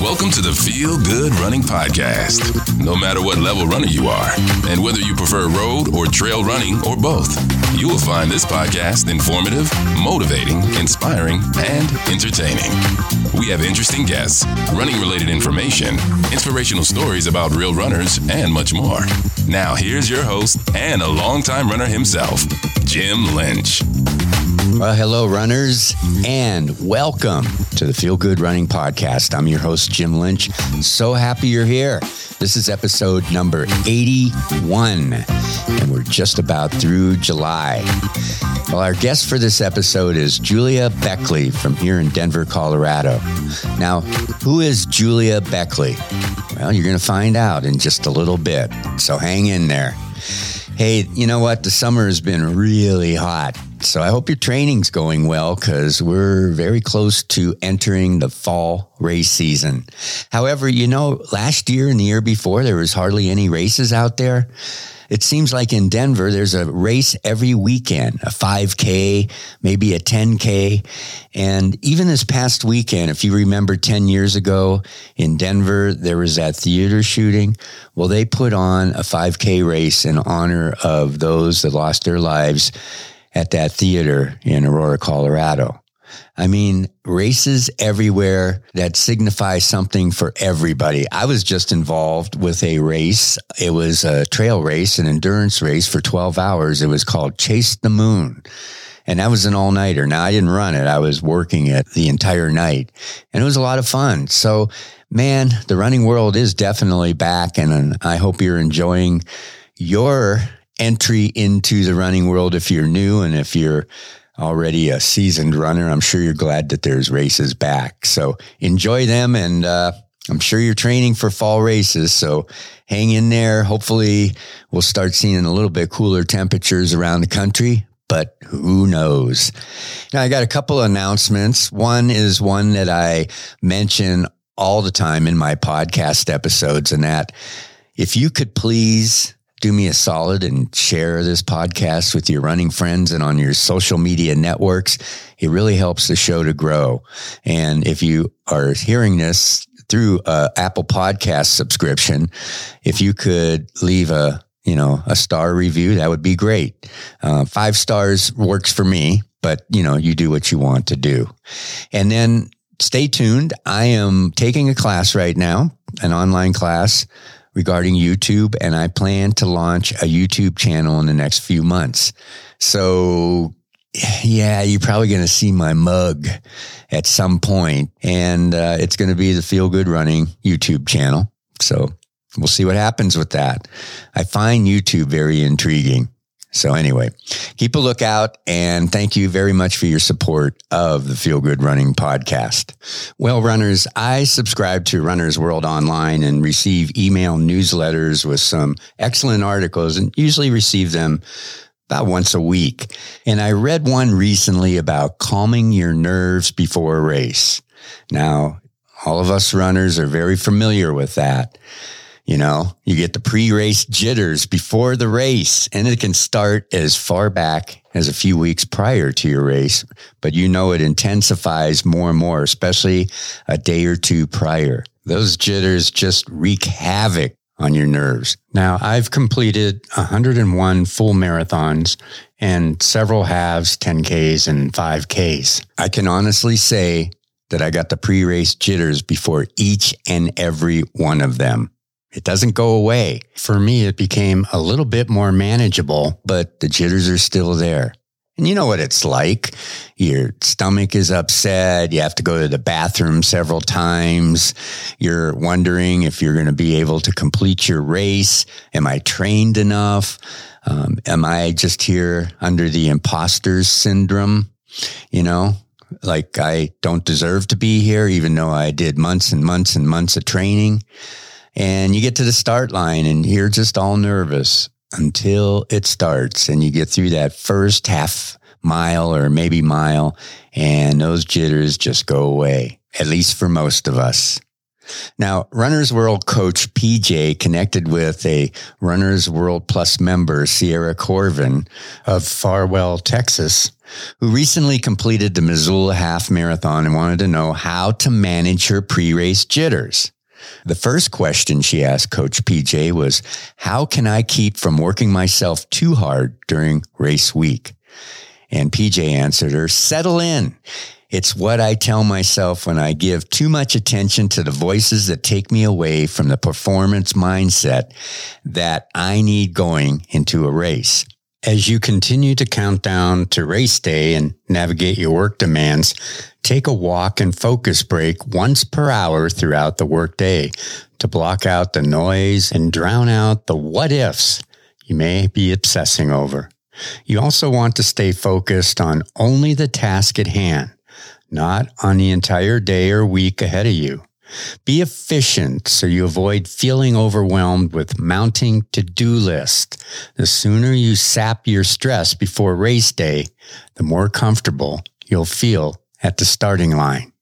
Welcome to the Feel Good Running Podcast. No matter what level runner you are, and whether you prefer road or trail running or both, you will find this podcast informative, motivating, inspiring, and entertaining. We have interesting guests, running related information, inspirational stories about real runners, and much more. Now, here's your host and a longtime runner himself, Jim Lynch. Mm-hmm. Well, hello, runners, mm-hmm. and welcome to the Feel Good Running Podcast. I'm your host, Jim Lynch. So happy you're here. This is episode number 81, and we're just about through July. Well, our guest for this episode is Julia Beckley from here in Denver, Colorado. Now, who is Julia Beckley? Well, you're going to find out in just a little bit, so hang in there. Hey, you know what? The summer has been really hot. So I hope your training's going well because we're very close to entering the fall race season. However, you know, last year and the year before, there was hardly any races out there. It seems like in Denver, there's a race every weekend, a 5K, maybe a 10K. And even this past weekend, if you remember 10 years ago in Denver, there was that theater shooting. Well, they put on a 5K race in honor of those that lost their lives at that theater in Aurora, Colorado. I mean, races everywhere that signify something for everybody. I was just involved with a race. It was a trail race, an endurance race for 12 hours. It was called Chase the Moon. And that was an all nighter. Now I didn't run it. I was working it the entire night and it was a lot of fun. So man, the running world is definitely back and I hope you're enjoying your entry into the running world if you're new and if you're already a seasoned runner, I'm sure you're glad that there's races back. So enjoy them and uh, I'm sure you're training for fall races. So hang in there. Hopefully we'll start seeing a little bit cooler temperatures around the country, but who knows? Now I got a couple announcements. One is one that I mention all the time in my podcast episodes and that if you could please do me a solid and share this podcast with your running friends and on your social media networks. It really helps the show to grow. And if you are hearing this through a Apple Podcast subscription, if you could leave a you know a star review, that would be great. Uh, five stars works for me, but you know you do what you want to do. And then stay tuned. I am taking a class right now, an online class regarding YouTube, and I plan to launch a YouTube channel in the next few months. So, yeah, you're probably going to see my mug at some point, and uh, it's going to be the Feel Good Running YouTube channel. So, we'll see what happens with that. I find YouTube very intriguing. So anyway, keep a lookout and thank you very much for your support of the Feel Good Running podcast. Well, runners, I subscribe to Runners World Online and receive email newsletters with some excellent articles and usually receive them about once a week. And I read one recently about calming your nerves before a race. Now, all of us runners are very familiar with that. You know, you get the pre race jitters before the race, and it can start as far back as a few weeks prior to your race, but you know it intensifies more and more, especially a day or two prior. Those jitters just wreak havoc on your nerves. Now, I've completed 101 full marathons and several halves, 10Ks and 5Ks. I can honestly say that I got the pre race jitters before each and every one of them. It doesn't go away. For me, it became a little bit more manageable, but the jitters are still there. And you know what it's like. Your stomach is upset. You have to go to the bathroom several times. You're wondering if you're going to be able to complete your race. Am I trained enough? Um, am I just here under the imposter syndrome? You know, like I don't deserve to be here, even though I did months and months and months of training. And you get to the start line and you're just all nervous until it starts and you get through that first half mile or maybe mile and those jitters just go away, at least for most of us. Now, Runner's World coach PJ connected with a Runner's World Plus member, Sierra Corvin of Farwell, Texas, who recently completed the Missoula Half Marathon and wanted to know how to manage her pre race jitters. The first question she asked Coach PJ was, How can I keep from working myself too hard during race week? And PJ answered her, Settle in. It's what I tell myself when I give too much attention to the voices that take me away from the performance mindset that I need going into a race. As you continue to count down to race day and navigate your work demands, take a walk and focus break once per hour throughout the workday to block out the noise and drown out the what ifs you may be obsessing over. You also want to stay focused on only the task at hand not on the entire day or week ahead of you. Be efficient so you avoid feeling overwhelmed with mounting to do list. The sooner you sap your stress before race day, the more comfortable you'll feel at the starting line.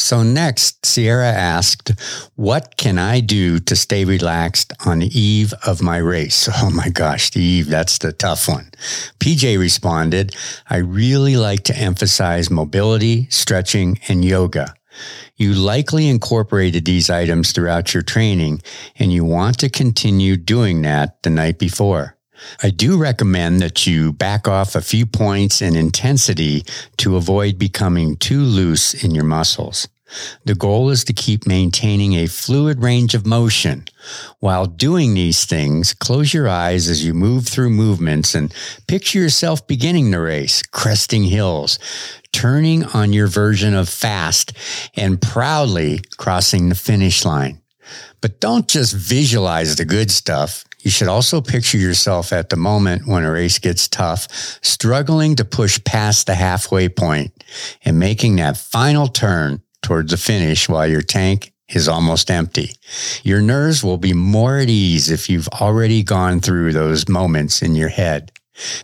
So next, Sierra asked, what can I do to stay relaxed on the eve of my race? Oh my gosh, the eve, that's the tough one. PJ responded, I really like to emphasize mobility, stretching, and yoga. You likely incorporated these items throughout your training and you want to continue doing that the night before. I do recommend that you back off a few points in intensity to avoid becoming too loose in your muscles. The goal is to keep maintaining a fluid range of motion. While doing these things, close your eyes as you move through movements and picture yourself beginning the race, cresting hills, turning on your version of fast, and proudly crossing the finish line. But don't just visualize the good stuff. You should also picture yourself at the moment when a race gets tough, struggling to push past the halfway point and making that final turn towards the finish while your tank is almost empty. Your nerves will be more at ease if you've already gone through those moments in your head.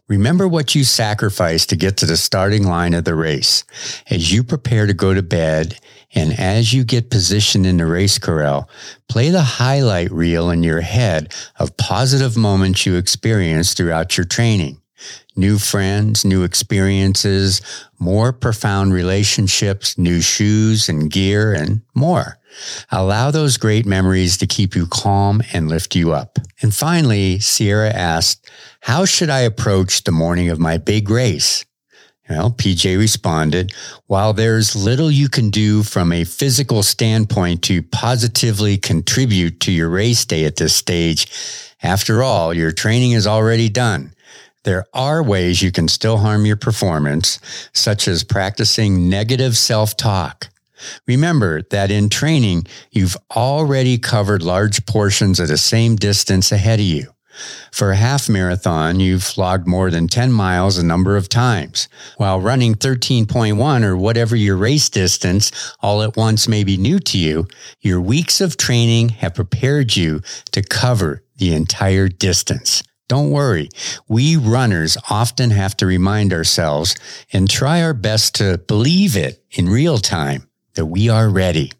Remember what you sacrificed to get to the starting line of the race. As you prepare to go to bed and as you get positioned in the race corral, play the highlight reel in your head of positive moments you experienced throughout your training. New friends, new experiences, more profound relationships, new shoes and gear, and more. Allow those great memories to keep you calm and lift you up. And finally, Sierra asked, how should I approach the morning of my big race? Well, PJ responded, while there's little you can do from a physical standpoint to positively contribute to your race day at this stage, after all, your training is already done. There are ways you can still harm your performance, such as practicing negative self talk. Remember that in training, you've already covered large portions of the same distance ahead of you. For a half marathon, you've logged more than 10 miles a number of times. While running 13.1 or whatever your race distance all at once may be new to you, your weeks of training have prepared you to cover the entire distance. Don't worry. We runners often have to remind ourselves and try our best to believe it in real time that we are ready.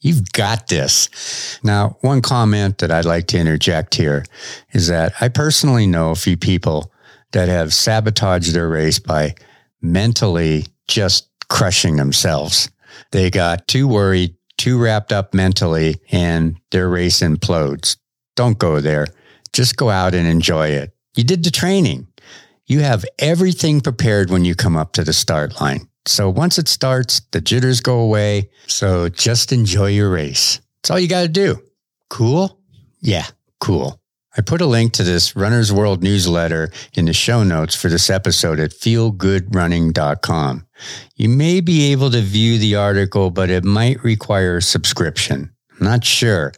You've got this. Now, one comment that I'd like to interject here is that I personally know a few people that have sabotaged their race by mentally just crushing themselves. They got too worried, too wrapped up mentally, and their race implodes. Don't go there. Just go out and enjoy it. You did the training. You have everything prepared when you come up to the start line. So once it starts, the jitters go away. So just enjoy your race. That's all you got to do. Cool? Yeah, cool. I put a link to this Runner's World newsletter in the show notes for this episode at feelgoodrunning.com. You may be able to view the article, but it might require a subscription. Not sure.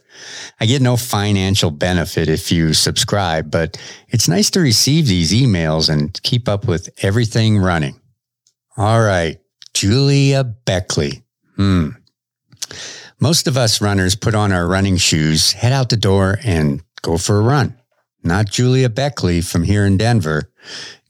I get no financial benefit if you subscribe, but it's nice to receive these emails and keep up with everything running. All right. Julia Beckley. Hmm. Most of us runners put on our running shoes, head out the door, and go for a run. Not Julia Beckley from here in Denver.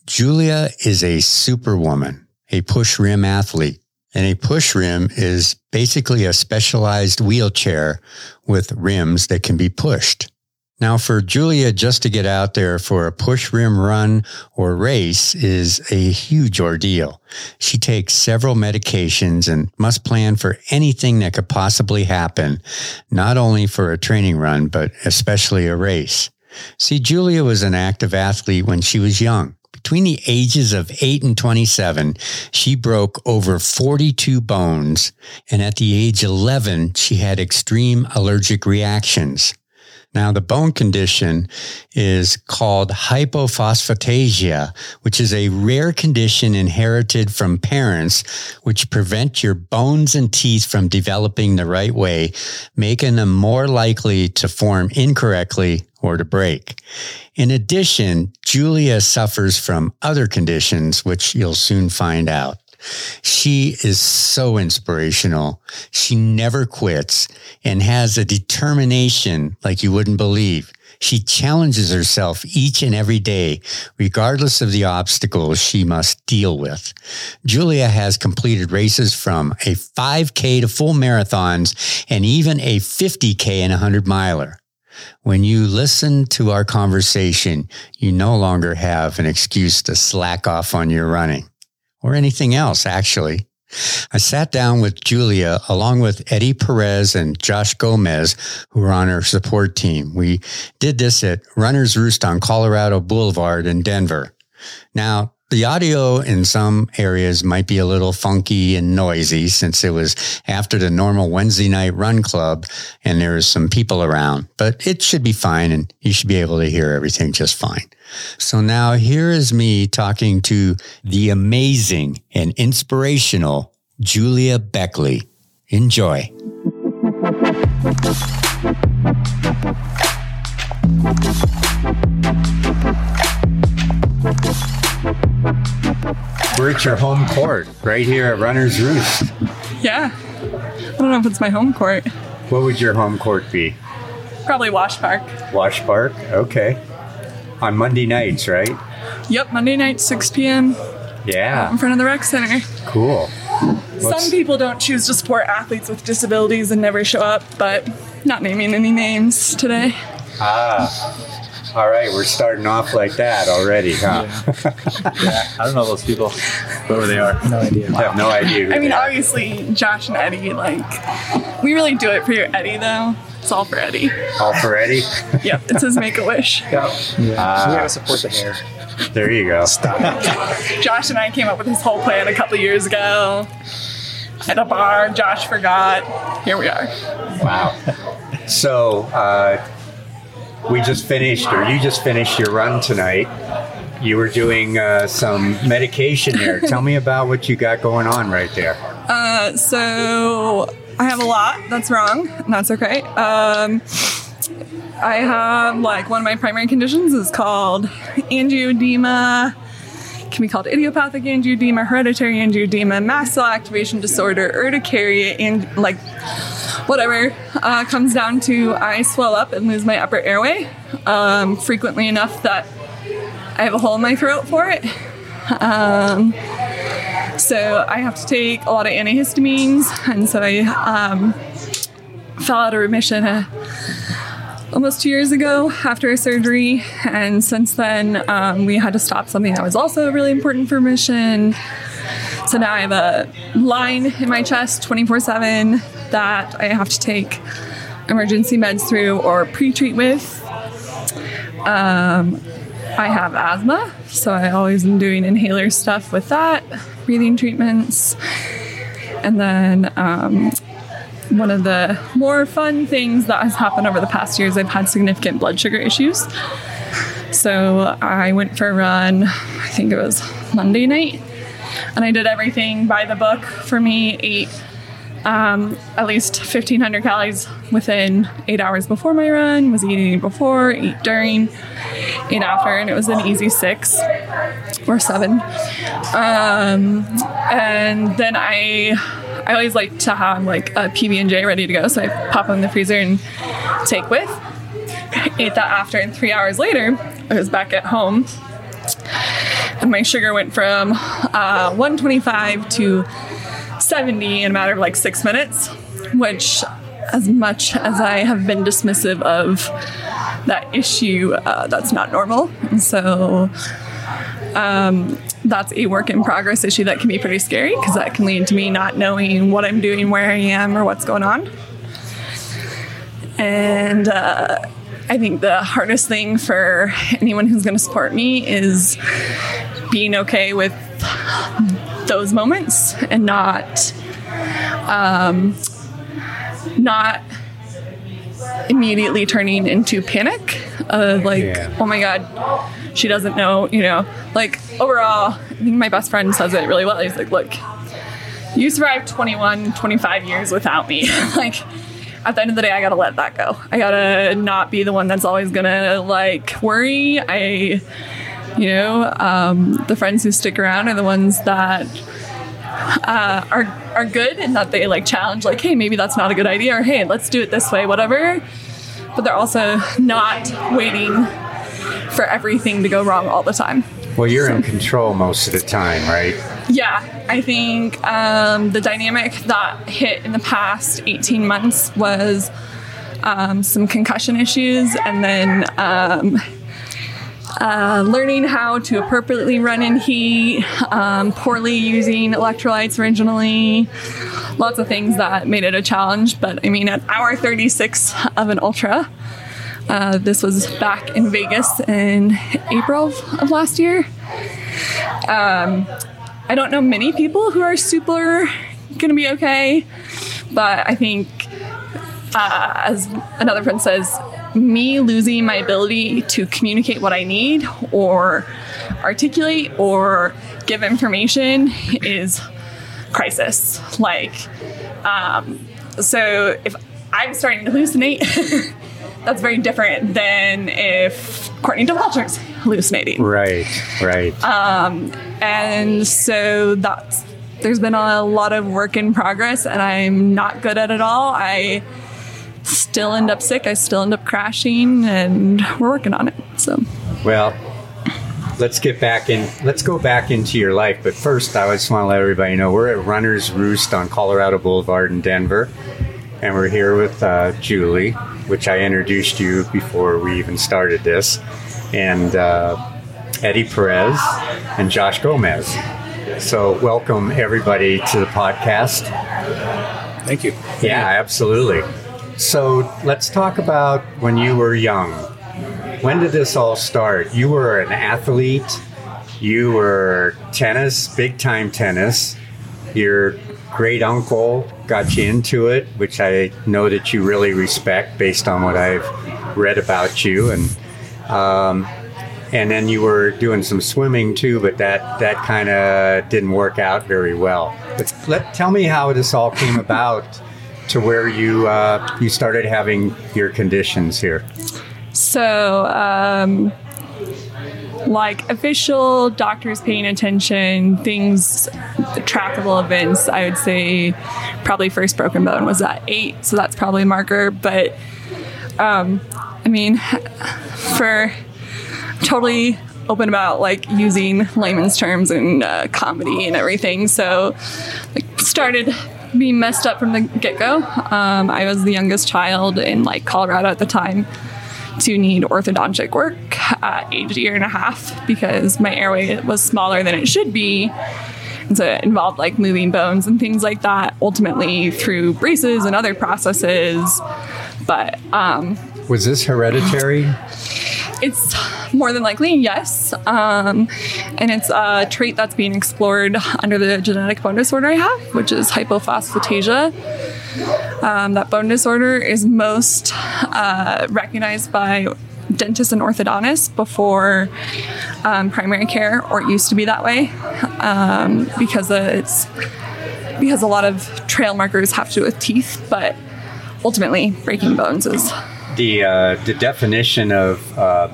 Julia is a superwoman, a push rim athlete, And a push rim is basically a specialized wheelchair with rims that can be pushed. Now, for Julia, just to get out there for a push rim run or race is a huge ordeal. She takes several medications and must plan for anything that could possibly happen, not only for a training run, but especially a race. See, Julia was an active athlete when she was young. Between the ages of 8 and 27, she broke over 42 bones, and at the age 11, she had extreme allergic reactions. Now, the bone condition is called hypophosphatasia, which is a rare condition inherited from parents, which prevent your bones and teeth from developing the right way, making them more likely to form incorrectly or to break. In addition, Julia suffers from other conditions, which you'll soon find out. She is so inspirational. She never quits and has a determination like you wouldn't believe. She challenges herself each and every day, regardless of the obstacles she must deal with. Julia has completed races from a 5K to full marathons and even a 50K and a 100 miler. When you listen to our conversation, you no longer have an excuse to slack off on your running or anything else, actually. I sat down with Julia along with Eddie Perez and Josh Gomez, who were on her support team. We did this at Runner's Roost on Colorado Boulevard in Denver. Now, the audio in some areas might be a little funky and noisy since it was after the normal Wednesday night run club and there there's some people around, but it should be fine and you should be able to hear everything just fine. So now here is me talking to the amazing and inspirational Julia Beckley. Enjoy. We're at your home court, right here at Runner's Roost. Yeah. I don't know if it's my home court. What would your home court be? Probably Wash Park. Wash Park? Okay. On Monday nights, right? Yep, Monday night, 6 p.m. Yeah. in front of the rec center. Cool. What's- Some people don't choose to support athletes with disabilities and never show up, but not naming any names today. Ah. All right, we're starting off like that already, huh? Yeah, I don't know those people, whoever they are. No idea. I have no idea. who I mean, they are. obviously, Josh and Eddie, like, we really do it for your Eddie, though. It's all for Eddie. all for Eddie. Yep, it says make a wish. Yeah, we gotta support the hair. There you go. Stop. Josh and I came up with this whole plan a couple years ago at a bar. Josh forgot. Here we are. Wow. So, uh, we just finished, or you just finished your run tonight. You were doing uh, some medication there. Tell me about what you got going on right there. Uh, so I have a lot that's wrong, that's okay. Um, I have like one of my primary conditions is called angioedema. Can be called idiopathic angioedema, hereditary angioedema, mast cell activation disorder, urticaria, and like whatever uh, comes down to I swell up and lose my upper airway um, frequently enough that I have a hole in my throat for it. Um, so I have to take a lot of antihistamines, and so I um, fell out of remission uh, almost two years ago after a surgery, and since then um, we had to stop something that was also really important for remission. So now I have a line in my chest 24 7 that I have to take emergency meds through or pre treat with. Um, I have asthma, so I always am doing inhaler stuff with that, breathing treatments. And then um, one of the more fun things that has happened over the past years, I've had significant blood sugar issues. So I went for a run, I think it was Monday night, and I did everything by the book for me, ate um, at least 1500 calories within eight hours before my run, was eating before, eat during, ate after, and it was an easy six or seven. Um, and then I, I always like to have like a PB and J ready to go, so I pop in the freezer and take with. Ate that after, and three hours later, I was back at home, and my sugar went from uh, 125 to 70 in a matter of like six minutes, which, as much as I have been dismissive of that issue, uh, that's not normal. So um, that's a work in progress issue that can be pretty scary because that can lead to me not knowing what I'm doing, where I am, or what's going on. And uh, I think the hardest thing for anyone who's going to support me is being okay with those moments and not um, not immediately turning into panic of like Yeah. oh my god she doesn't know you know like overall i think my best friend says it really well. He's like look you survived 21 25 years without me. Like at the end of the day i gotta let that go. I gotta not be the one that's always gonna like worry. I you know um, the friends who stick around are the ones that uh, are are good and that they like challenge like hey maybe that's not a good idea or hey let's do it this way whatever. But they're also not waiting for everything to go wrong all the time. Well, you're in control most of the time, right? yeah. I think um, the dynamic that hit in the past 18 months was um, some concussion issues and then um, uh, learning how to appropriately run in heat, um, poorly using electrolytes originally, lots of things that made it a challenge. But I mean, at hour 36 of an ultra, uh, this was back in Vegas in April of last year. Um, I don't know many people who are super going to be okay, but I think, uh, as another friend says, me losing my ability to communicate what I need or articulate or give information is crisis. Like, um, so if I'm starting to hallucinate, that's very different than if Courtney Dauwalter's hallucinating. Right, right. Um, and so that's there's been a lot of work in progress, and I'm not good at it all. I still end up sick. I still end up crashing, and we're working on it. So Well, let's get back in. Let's go back into your life. But first, I just want to let everybody know we're at Runner's Roost on Colorado Boulevard in Denver, and we're here with uh, Julie, which I introduced you before we even started this, and uh, Eddie Perez and Josh Gomez. So, welcome everybody to the podcast. Thank you. Yeah, absolutely. So let's talk about when you were young. When did this all start? You were an athlete. You were tennis, big time tennis. Your great uncle got you into it, which I know that you really respect based on what I've read about you. And um, and then you were doing some swimming too, but that that kind of didn't work out very well. But let tell me how this all came about to where you uh, you started having your conditions here. So, um, like official doctors paying attention, things, trackable events, I would say probably first broken bone was at eight. So that's probably a marker. But, um, I mean, for totally open about like using layman's terms and uh, comedy and everything. So, like, started being messed up from the get go. Um, I was the youngest child in like Colorado at the time to need orthodontic work at age year and a half because my airway was smaller than it should be. And so it involved like moving bones and things like that, ultimately through braces and other processes. But um, Was this hereditary? It's more than likely yes. Um, and it's a trait that's being explored under the genetic bone disorder I have, which is hypophosphatasia. Um, that bone disorder is most uh, recognized by dentists and orthodontists before um, primary care, or it used to be that way, um, because it's because a lot of trail markers have to do with teeth, but ultimately breaking bones is The uh, the definition of uh,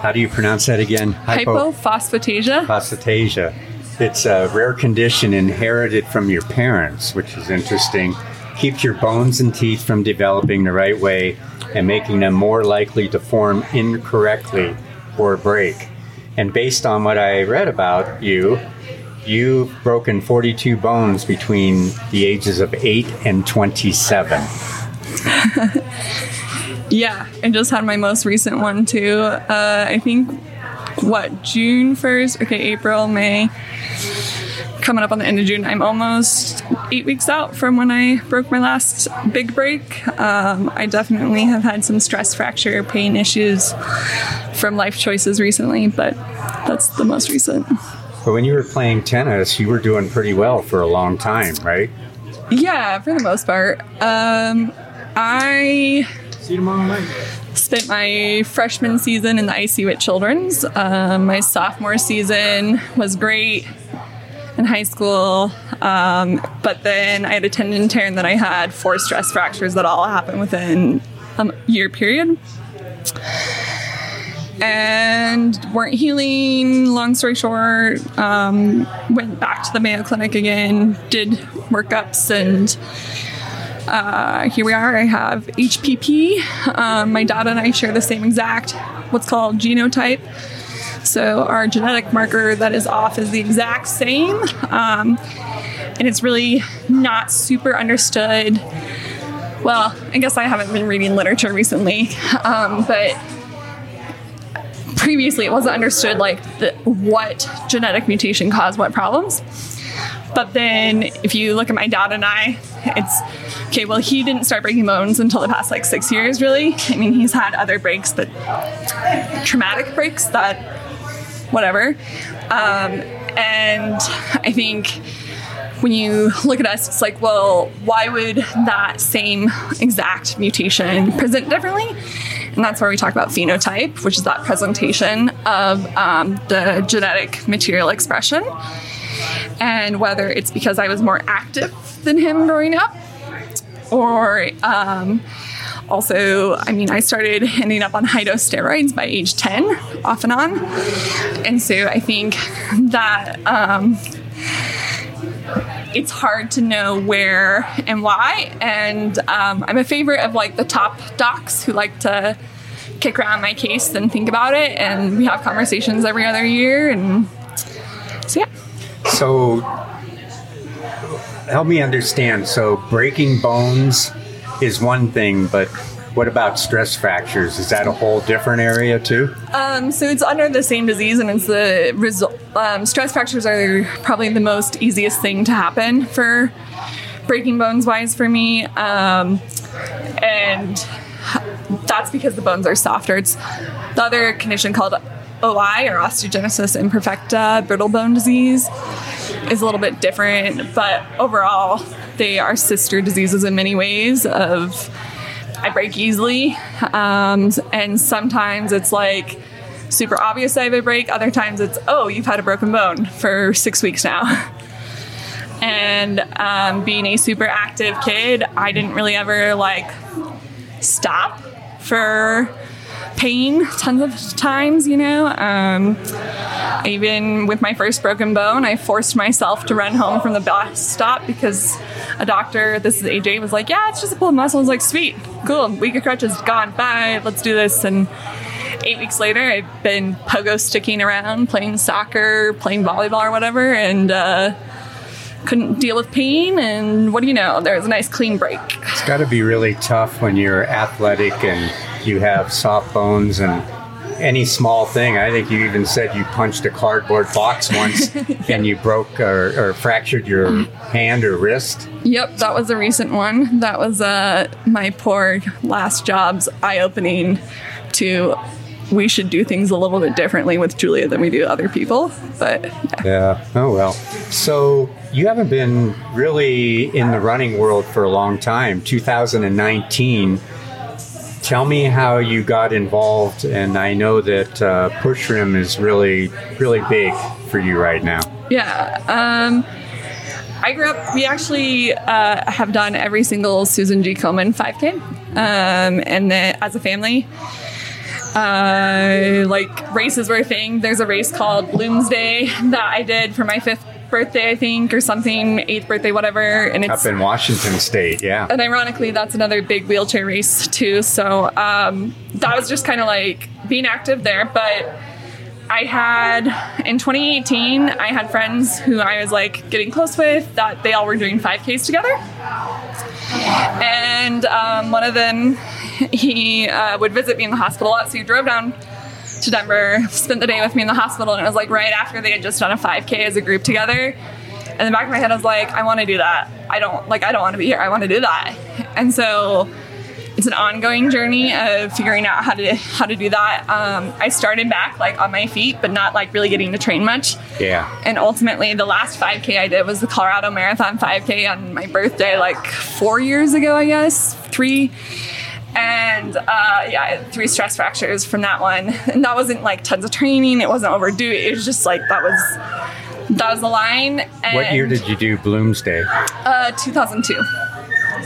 how do you pronounce that again? hypophosphatasia. Phosphatasia. It's a rare condition inherited from your parents, which is interesting. Keeps your bones and teeth from developing the right way and making them more likely to form incorrectly or break. And based on what I read about you, you've broken 42 bones between the ages of 8 and 27. Yeah, I just had my most recent one too. Uh, I think what June first. Okay, April, May. Coming up on the end of June, I'm almost eight weeks out from when I broke my last big break. Um, I definitely have had some stress fracture pain issues from life choices recently, but that's the most recent. But when you were playing tennis, you were doing pretty well for a long time, right? Yeah, for the most part. Um, I See you tomorrow night. spent my freshman season in the ICU at Children's. Um, my sophomore season was great in high school, um, but then I had a tendon tear and then I had four stress fractures that all happened within a year period. And weren't healing. Long story short, um, went back to the Mayo Clinic again, did workups, and uh, here we are. I have HPP. Um, my dad and I share the same exact, what's called genotype. So our genetic marker that is off is the exact same, um, and it's really not super understood. Well, I guess I haven't been reading literature recently, um, but previously it wasn't understood like the, what genetic mutation caused what problems. But then if you look at my dad and I, it's okay, well, he didn't start breaking bones until the past like six years, really. I mean, he's had other breaks that traumatic breaks that whatever. Um, and I think when you look at us, it's like, well, why would that same exact mutation present differently? And that's where we talk about phenotype, which is that presentation of um, the genetic material expression. And whether it's because I was more active than him growing up, or um, also, I mean, I started ending up on high dose steroids by age 10, off and on. And so I think that um, it's hard to know where and why. And um, I'm a favorite of like the top docs who like to kick around my case and think about it. And we have conversations every other year. And. So, help me understand. So, breaking bones is one thing, but what about stress fractures? Is that a whole different area too? Um, so it's under the same disease, and it's the result. Um, stress fractures are probably the most easiest thing to happen for breaking bones wise for me, um, and that's because the bones are softer. It's the other condition called OI or osteogenesis imperfecta, brittle bone disease, is a little bit different, but overall they are sister diseases in many ways. Of I break easily, um, and sometimes it's like super obvious I have a break. Other times it's oh you've had a broken bone for six weeks now. And um, being a super active kid, I didn't really ever like stop for pain tons of times, you know. Um, even with my first broken bone, I forced myself to run home from the bus stop because a doctor, this is AJ, was like, Yeah, it's just a pulled muscle. I was like, Sweet, cool, week of crutches gone, bye, let's do this. And eight weeks later, I've been pogo sticking around, playing soccer, playing volleyball or whatever, and uh, couldn't deal with pain. And what do you know? There was a nice clean break. It's got to be really tough when you're athletic and you have soft bones and any small thing. I think you even said you punched a cardboard box once and you broke or, or fractured your hand or wrist. Yep, that was a recent one. That was uh, my poor last job's eye opening to we should do things a little bit differently with Julia than we do other people. But yeah. Yeah. Oh, well. So you haven't been really in the running world for a long time. 2019. Tell me how you got involved, and I know that uh, push rim is really, really big for you right now. Yeah. Um, I grew up, we actually uh, have done every single Susan G. Komen 5K. Um, and then as a family, uh, like races were a thing. There's a race called Bloomsday that I did for my fifth birthday, I think, or something, eighth birthday, whatever. And it's Up in Washington State, yeah. and ironically, that's another big wheelchair race too. So um, that was just kind of like being active there. But I had in 2018, I had friends who I was like getting close with that they all were doing 5Ks together. And um, one of them, he uh, would visit me in the hospital a lot, so he drove down to Denver, spent the day with me in the hospital, and it was like right after they had just done a 5K as a group together. In the back of my head, I was like, I want to do that. I don't like. I don't want to be here. I want to do that. And so it's an ongoing journey of figuring out how to how to do that. Um, I started back like on my feet, but not like really getting to train much. Yeah. And ultimately, the last 5K I did was the Colorado Marathon 5K on my birthday, like four years ago, I guess, three. And uh, yeah, three stress fractures from that one. And that wasn't like tons of training. It wasn't overdue. It was just like that was that was the line. And, What year did you do Bloomsday? Uh, 2002.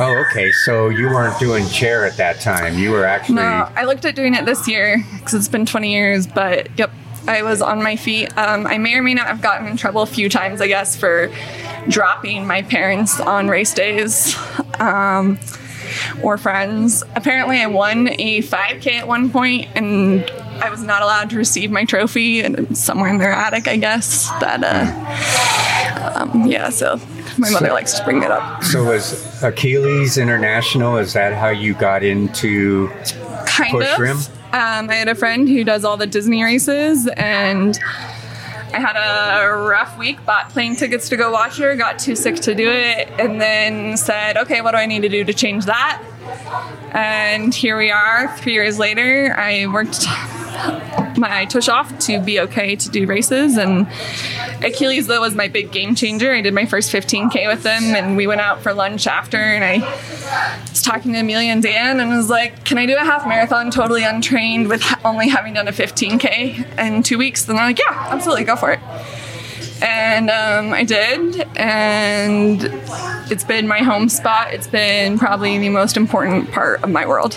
Oh, okay. So you weren't doing chair at that time. You were actually. No, I looked at doing it this year because it's been 20 years, but yep, I was on my feet. Um, I may or may not have gotten in trouble a few times, I guess, for dropping my parents on race days um, or friends. Apparently, I won a 5K at one point, and I was not allowed to receive my trophy, and somewhere in their attic, I guess. That, uh, um, yeah, so my mother likes to bring it up. So was Achilles International? Is that how you got into? kind Push of. rim? Um, I had a friend who does all the Disney races, and I had a rough week. Bought plane tickets to go watch her. Got too sick to do it, and then said, "Okay, what do I need to do to change that?" And here we are, three years later. I worked my tush off to be okay to do races, and Achilles though was my big game changer. I did my first 15k with them, and we went out for lunch after, and I was talking to Amelia and Dan and was like, "Can I do a half marathon totally untrained with only having done a 15k in two weeks?" And they're like, "Yeah, absolutely, go for it." And um, I did, and it's been my home spot. It's been probably the most important part of my world.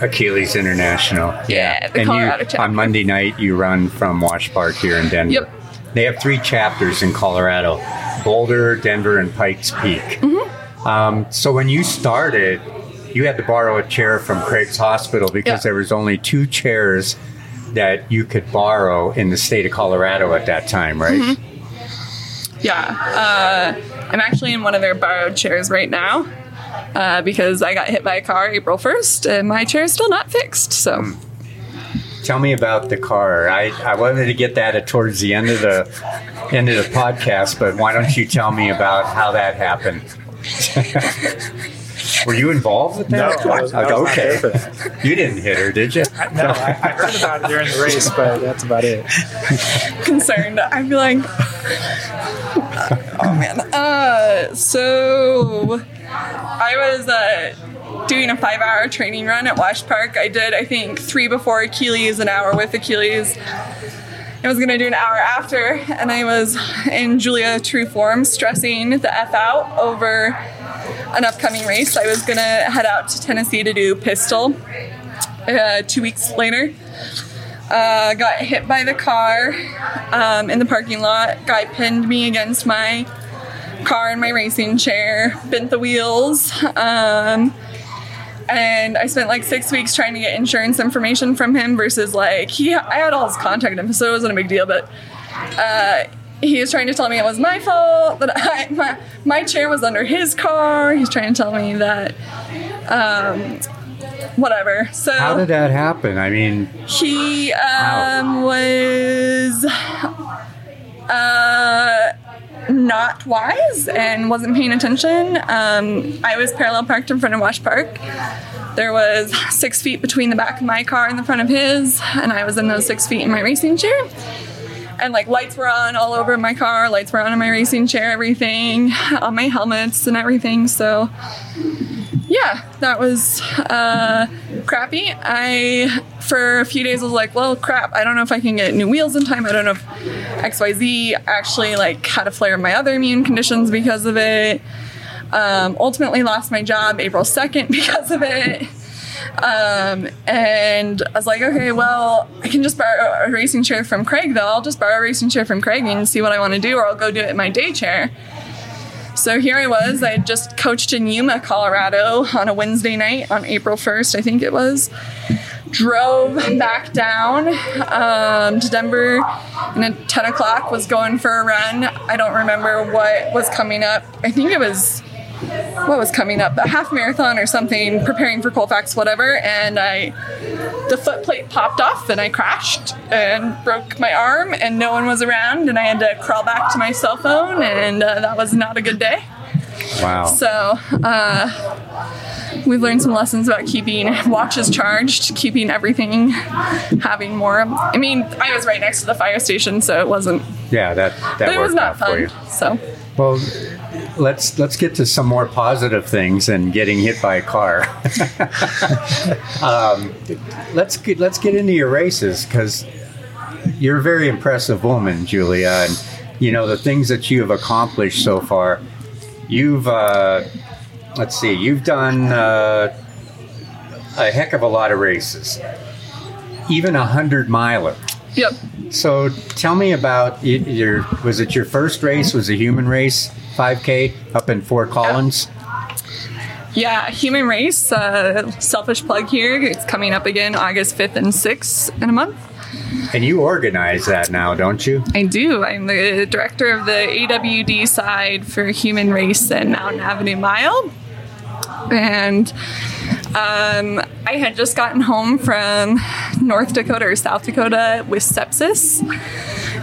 Achilles International. Yeah, the and Colorado you, chapter. on Monday night, you run from Wash Park here in Denver. Yep. They have three chapters in Colorado: Boulder, Denver, and Pikes Peak. Mm-hmm. Um, so when you started, you had to borrow a chair from Craig's Hospital because Yeah. there was only two chairs that you could borrow in the state of Colorado at that time, right? Mm-hmm. Yeah, uh, I'm actually in one of their borrowed chairs right now uh, because I got hit by a car April 1st, and my chair is still not fixed. So. Tell me about the car. I, I wanted to get that at towards the end of the end of the podcast, but why don't you tell me about how that happened? Were you involved with that? No, I was- I was okay. there You didn't hit her, did you? No, I, I heard about it during the race, but that's about it. concerned. I'd be like, oh man. Uh, so I was uh, doing a five-hour training run at Wash Park. I did, I think, three before Achilles, an hour with Achilles. I was gonna do an hour after, and I was in Julia true form, stressing the f out over an upcoming race. I was gonna head out to Tennessee to do pistol. Uh, two weeks later, uh, got hit by the car um, in the parking lot. Guy pinned me against my car in my racing chair, bent the wheels. Um, and I spent like six weeks trying to get insurance information from him versus like he I had all his contact info, so it wasn't a big deal. But uh, he was trying to tell me it was my fault that I, my my chair was under his car. He's trying to tell me that um, whatever. So How did that happen? I mean, he um, was uh, not wise and wasn't paying attention. Um, I was parallel parked in front of Wash Park. There was six feet between the back of my car and the front of his, and I was in those six feet in my racing chair. And like lights were on all over my car, lights were on in my racing chair, everything, on my helmets and everything. So yeah, that was uh, crappy. I, for a few days, was like, well, crap, I don't know if I can get new wheels in time. I don't know if XYZ actually like had a flare of my other immune conditions because of it. Um, ultimately lost my job April 2nd because of it. Um, and I was like, okay, well, I can just borrow a racing chair from Craig, though. I'll just borrow a racing chair from Craig and see what I want to do, or I'll go do it in my day chair. So here I was. I had just coached in Yuma, Colorado on a Wednesday night on April 1st, I think it was. drove back down um, to Denver and at 10 o'clock was going for a run. I don't remember what was coming up. I think it was what was coming up a half marathon or something preparing for colfax whatever and i the foot plate popped off and i crashed and broke my arm and no one was around and i had to crawl back to my cell phone and uh, that was not a good day Wow. so uh, we've learned some lessons about keeping watches charged keeping everything having more i mean i was right next to the fire station so it wasn't yeah, that that but it was not out for fun you. so Well, let's let's get to some more positive things than getting hit by a car. um, let's get let's get into your races because you're a very impressive woman, Julia, and you know the things that you have accomplished so far. You've uh, let's see, you've done uh, a heck of a lot of races, even a hundred miler. yep So tell me about your. Was it your first race? Was a human race, 5K up in Fort Collins? Yeah, Human Race, uh, selfish plug here. It's coming up again August 5th and 6th in a month. And you organize that now, don't you? I do. I'm the director of the AWD side for Human Race and Mountain Avenue Mile. And um, I had just gotten home from North Dakota or South Dakota with sepsis.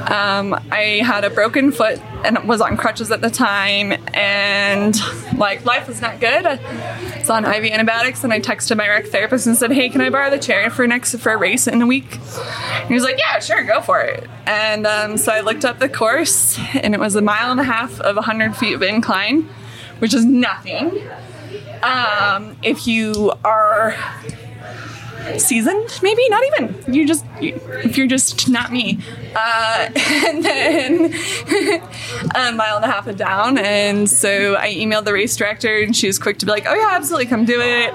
Um, I had a broken foot and was on crutches at the time, and like life was not good. I was on IV antibiotics, and I texted my rec therapist and said, "Hey, can I borrow the chair for next for a race in a week?" And he was like, "Yeah, sure, go for it." And um, so I looked up the course, and it was a mile and a half of 100 feet of incline, which is nothing. Um, if you are seasoned, maybe not even. You just if you're just not me, uh, and then a mile and a half down, and so I emailed the race director, and she was quick to be like, "Oh yeah, absolutely, come do it."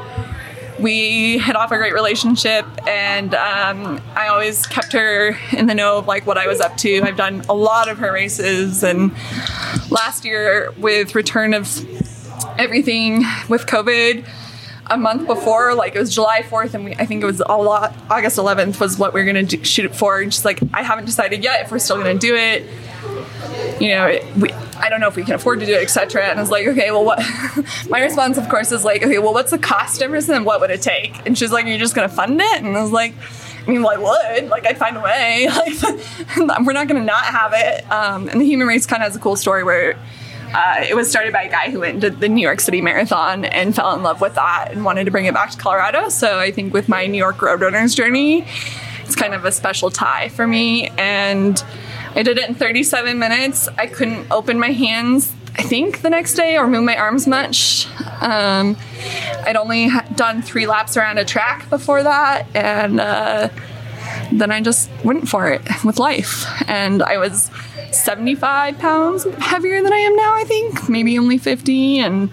We hit off a great relationship, and um, I always kept her in the know of like what I was up to. I've done a lot of her races, and last year with return of everything with COVID a month before, like it was July 4th, and we, I think it was a lot, August 11th was what we were gonna do, shoot it for. And she's like, I haven't decided yet if we're still gonna do it. You know, it, we, I don't know if we can afford to do it, etc. And I was like, okay, well, what? My response, of course, is like, okay, well, what's the cost difference and what would it take? And she's like, you're just gonna fund it? And I was like, I mean, well, I would. Like, I'd find a way. Like, we're not gonna not have it. Um, and the human race kind of has a cool story where uh, it was started by a guy who went to the New York City Marathon and fell in love with that and wanted to bring it back to Colorado. So I think with my New York Roadrunners journey, it's kind of a special tie for me. And I did it in 37 minutes. I couldn't open my hands. I think the next day or move my arms much. Um, I'd only done three laps around a track before that, and uh, then I just went for it with life. And I was 75 pounds heavier than I am now, I think, maybe only 50. And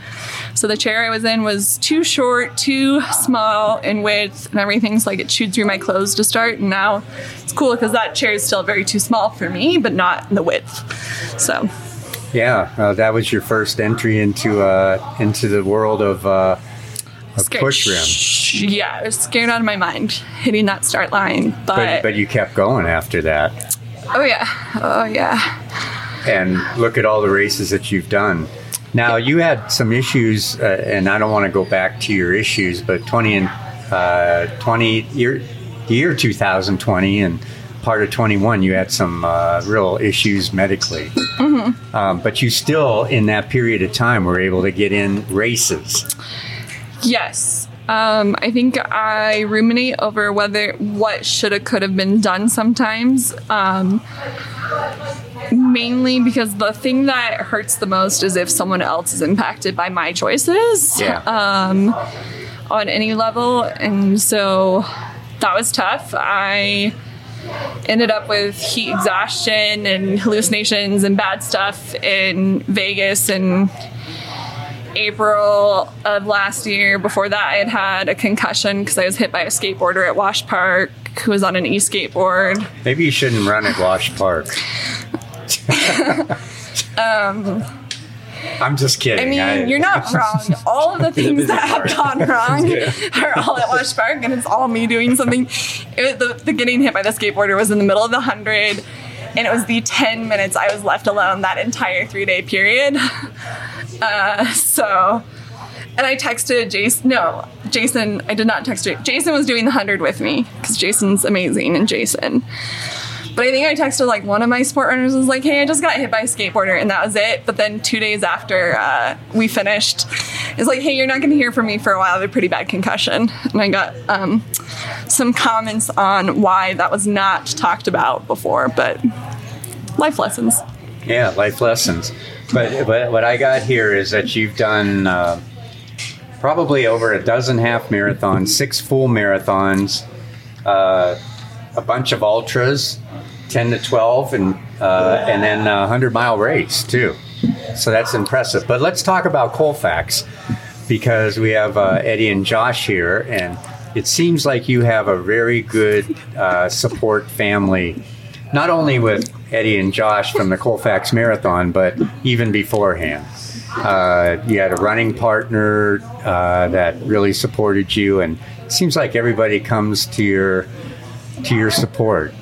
so the chair I was in was too short, too small in width, and everything's like it chewed through my clothes to start. And now it's cool because that chair is still very too small for me, but not in the width. So Yeah, uh, that was your first entry into uh, into the world of, uh, of scared. push rim. Yeah, I was scared out of my mind hitting that start line. But, But, but you kept going after that. Oh yeah, oh yeah. and look at all the races that you've done. Now you had some issues, uh, and I don't want to go back to your issues, but 20 and uh, 20 year year 2020 and part of 21, you had some uh, real issues medically. Um, but you still, in that period of time, were able to get in races. Yes. Um, I think I ruminate over whether what should have could have been done sometimes. Um, mainly because the thing that hurts the most is if someone else is impacted by my choices. Yeah. Um, on any level, and so that was tough. I ended up with heat exhaustion and hallucinations and bad stuff in Vegas and April of last year. Before that, I had had a concussion because I was hit by a skateboarder at Wash Park who was on an e-skateboard. Maybe you shouldn't run at Wash Park. Um, I'm just kidding. I mean, you're not wrong. All of the things that have gone wrong are all at Wash Park, and it's all me doing something. It, the, the getting hit by the skateboarder was in the middle of the hundred, and it was the ten minutes I was left alone that entire three day period. Uh, so, and I texted Jason. No, Jason. I did not text Jason. Jason was doing the hundred with me because Jason's amazing, and Jason. But I think I texted like one of my sport runners was like, "Hey, I just got hit by a skateboarder," and that was it. But then two days after uh, we finished, it's like, "Hey, you're not going to hear from me for a while. I have a pretty bad concussion," and I got um, some comments on why that was not talked about before. But life lessons. Yeah, life lessons. But, but what I got here is that you've done uh, probably over a dozen half marathons, six full marathons, uh, a bunch of ultras, 10 to 12, and, uh, and then a 100 mile race, too. So that's impressive. But let's talk about Colfax because we have uh, Eddie and Josh here, and it seems like you have a very good uh, support family, not only with Eddie and Josh from the Colfax Marathon, but even beforehand. Uh, you had a running partner uh, that really supported you, and it seems like everybody comes to your to your support.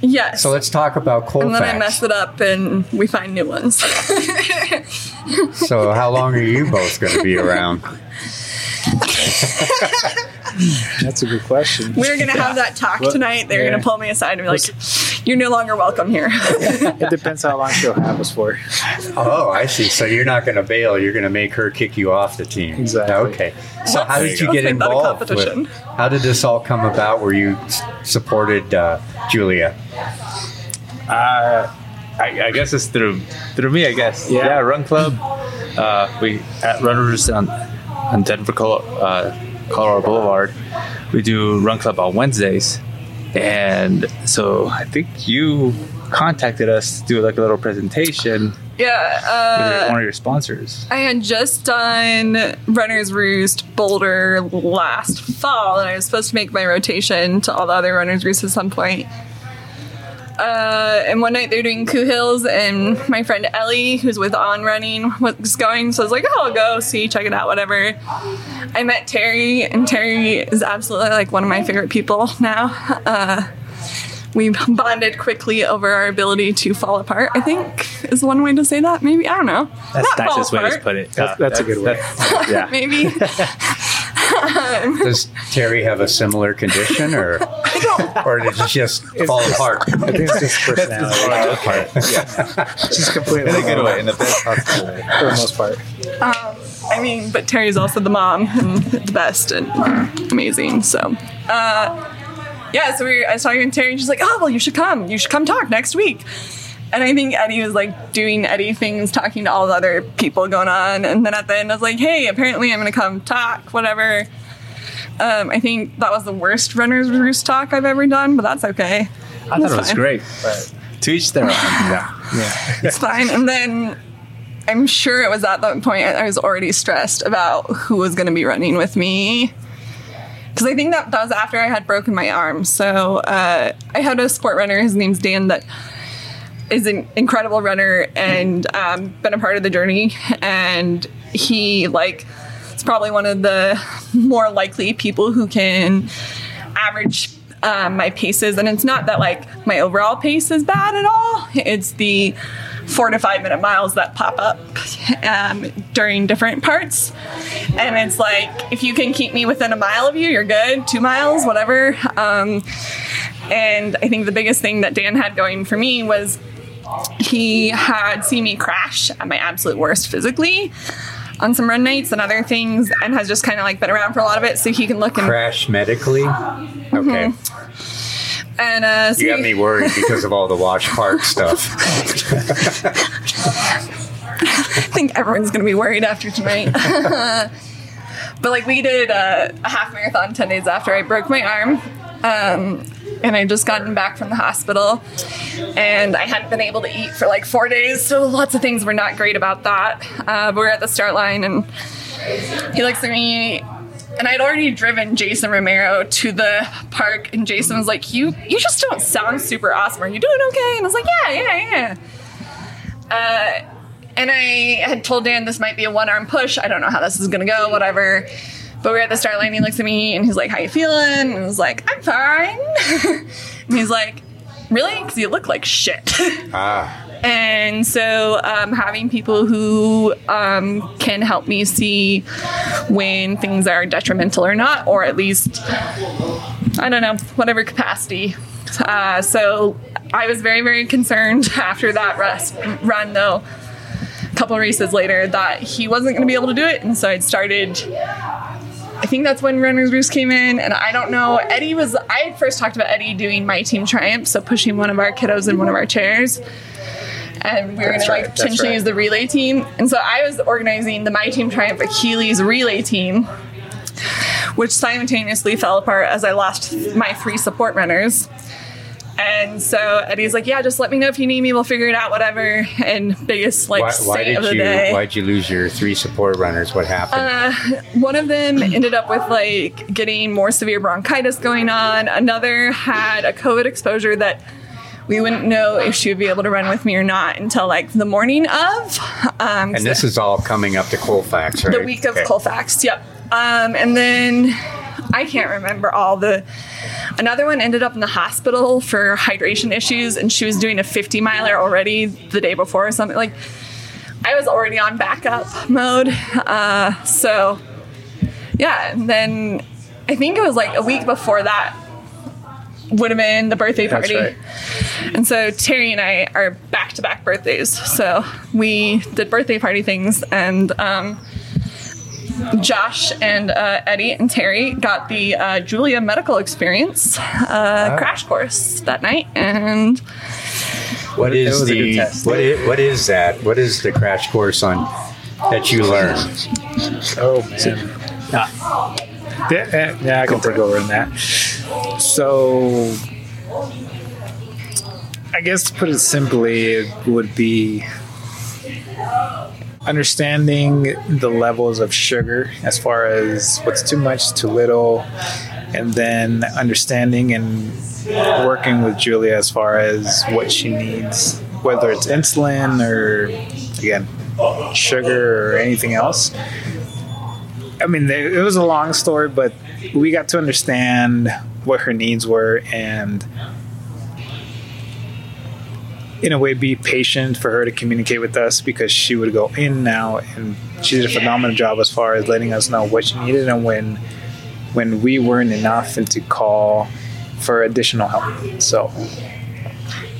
Yes. So let's talk about Colfax. and then I mess it up, and we find new ones. So how long are you both going to be around? That's a good question. We're gonna have that talk tonight. They're yeah. gonna pull me aside and be like, "You're no longer welcome here." It depends how long she'll have us for. Oh, I see. So you're not going to bail. You're going to make her kick you off the team. Exactly. Okay. So how did you get make that a involved? competition. With, how did this all come about? Where you supported uh, Julia? Uh, I, I guess it's through through me. I guess. Yeah. Yeah. Run Club. Uh, we at Runners on on Denver, Colo- uh, Colorado Boulevard. We do Run Club on Wednesdays, and so I think you contacted us to do like a little presentation yeah. your, Uh, one of your sponsors. I had just done Runner's Roost Boulder last fall, and I was supposed to make my rotation to all the other Runner's Roost at some point. Uh, and one night they're doing Coo Hills, and my friend Ellie, who's with On Running, was going. So I was like, "Oh, I'll go see, check it out, whatever." I met Terry, and Terry is absolutely like one of my favorite people now. Uh, we bonded quickly over our ability to fall apart. I think is one way to say that. Maybe I don't know. That's Not the nicest way to put it. That's- that's a good way. yeah. Maybe. Does Terry have a similar condition, or or did it just fall apart? I think it's just personality. She's completely In a good way, in the best possible way. for the most part. Um, I mean, but Terry's also the mom and the best and amazing. So, uh, yeah. So we, I was talking to Terry, and she's like, "Oh, well, you should come. You should come talk next week." And I think Eddie was like doing Eddie things, talking to all the other people going on. And then at the end, I was like, "Hey, apparently I'm going to come talk, whatever." Um, I think that was the worst runner's roost talk I've ever done, but that's okay. I thought it was great, but to each their own. Yeah. yeah. It's fine. And then I'm sure it was at that point I was already stressed about who was going to be running with me. Because I think that, that was after I had broken my arm. So uh, I had a sport runner, his name's Dan, that is an incredible runner and um, been a part of the journey. And he, like, is probably one of the more likely people who can average um, my paces. And it's not that, like, my overall pace is bad at all, it's the four to five minute miles that pop up um, during different parts. And it's like, if you can keep me within a mile of you, you're good. Two miles, whatever. Um, and I think the biggest thing that Dan had going for me was he had seen me crash at my absolute worst physically on some run nights and other things and has just kind of like been around for a lot of it so he can look and, Crash medically. Okay, and uh, so you got me worried because of all the Wash Park stuff. I think everyone's gonna be worried after tonight. but like we did a, a half marathon 10 days after I broke my arm. Um, and I just gotten back from the hospital and I hadn't been able to eat for like four days. So lots of things were not great about that. Uh, but we're at the start line and he looks at me and I'd already driven Jason Romero to the park and Jason was like, you, you just don't sound super awesome. Are you doing okay? And I was like, yeah, yeah, yeah. Uh, and I had told Dan this might be a one arm push. I don't know how this is gonna go, whatever. But we're at the start line. He looks at me and he's like, "How you feeling?" And I was like, "I'm fine." and he's like, "Really? Because you look like shit." Ah. And so, um, having people who um, can help me see when things are detrimental or not, or at least, I don't know, whatever capacity. Uh, so, I was very, very concerned after that rest, run, though, a couple races later, that he wasn't going to be able to do it. And so, I'd started. I think that's when Runner's Roost came in, and I don't know. Eddie was. I first talked about Eddie doing my team triumph, so pushing one of our kiddos in one of our chairs and we were going to like that's potentially right. use the relay team. And so I was organizing the My Team Triumph Achilles relay team, which simultaneously fell apart as I lost my three support runners. And so Eddie's like, "Yeah, just let me know if you need me. We'll figure it out, whatever." And biggest like Why, why saint of did the you day. why'd you lose your three support runners? What happened? Uh, one of them ended up with like getting more severe bronchitis going on. Another had a COVID exposure that we wouldn't know if she would be able to run with me or not until like the morning of. Um, and this is all coming up to Colfax, right? the week of Okay. Colfax. Yep. Um, and then I can't remember all the. Another one ended up in the hospital for hydration issues, and she was doing a 50 miler already the day before or something. Like, I was already on backup mode. Uh, so, yeah. And then I think it was like a week before that would have been the birthday That's party. right. And so Terry and I are back to back birthdays. So we did birthday party things, and um, Josh and uh, Eddie and Terry got the uh, Julia medical experience uh, crash course that night. And what is It is was a good the test. what is, what is that? What is the crash course on that you learned? Oh man. Ah. Yeah, yeah, yeah, I can take over in that. So, I guess to put it simply, it would be understanding the levels of sugar as far as what's too much, too little, and then understanding and working with Julia as far as what she needs, whether it's insulin or, again, sugar or anything else. I mean, it was a long story, but we got to understand what her needs were and, in a way, be patient for her to communicate with us because she would go in now and she did a phenomenal job as far as letting us know what she needed and when when we weren't enough and to call for additional help. So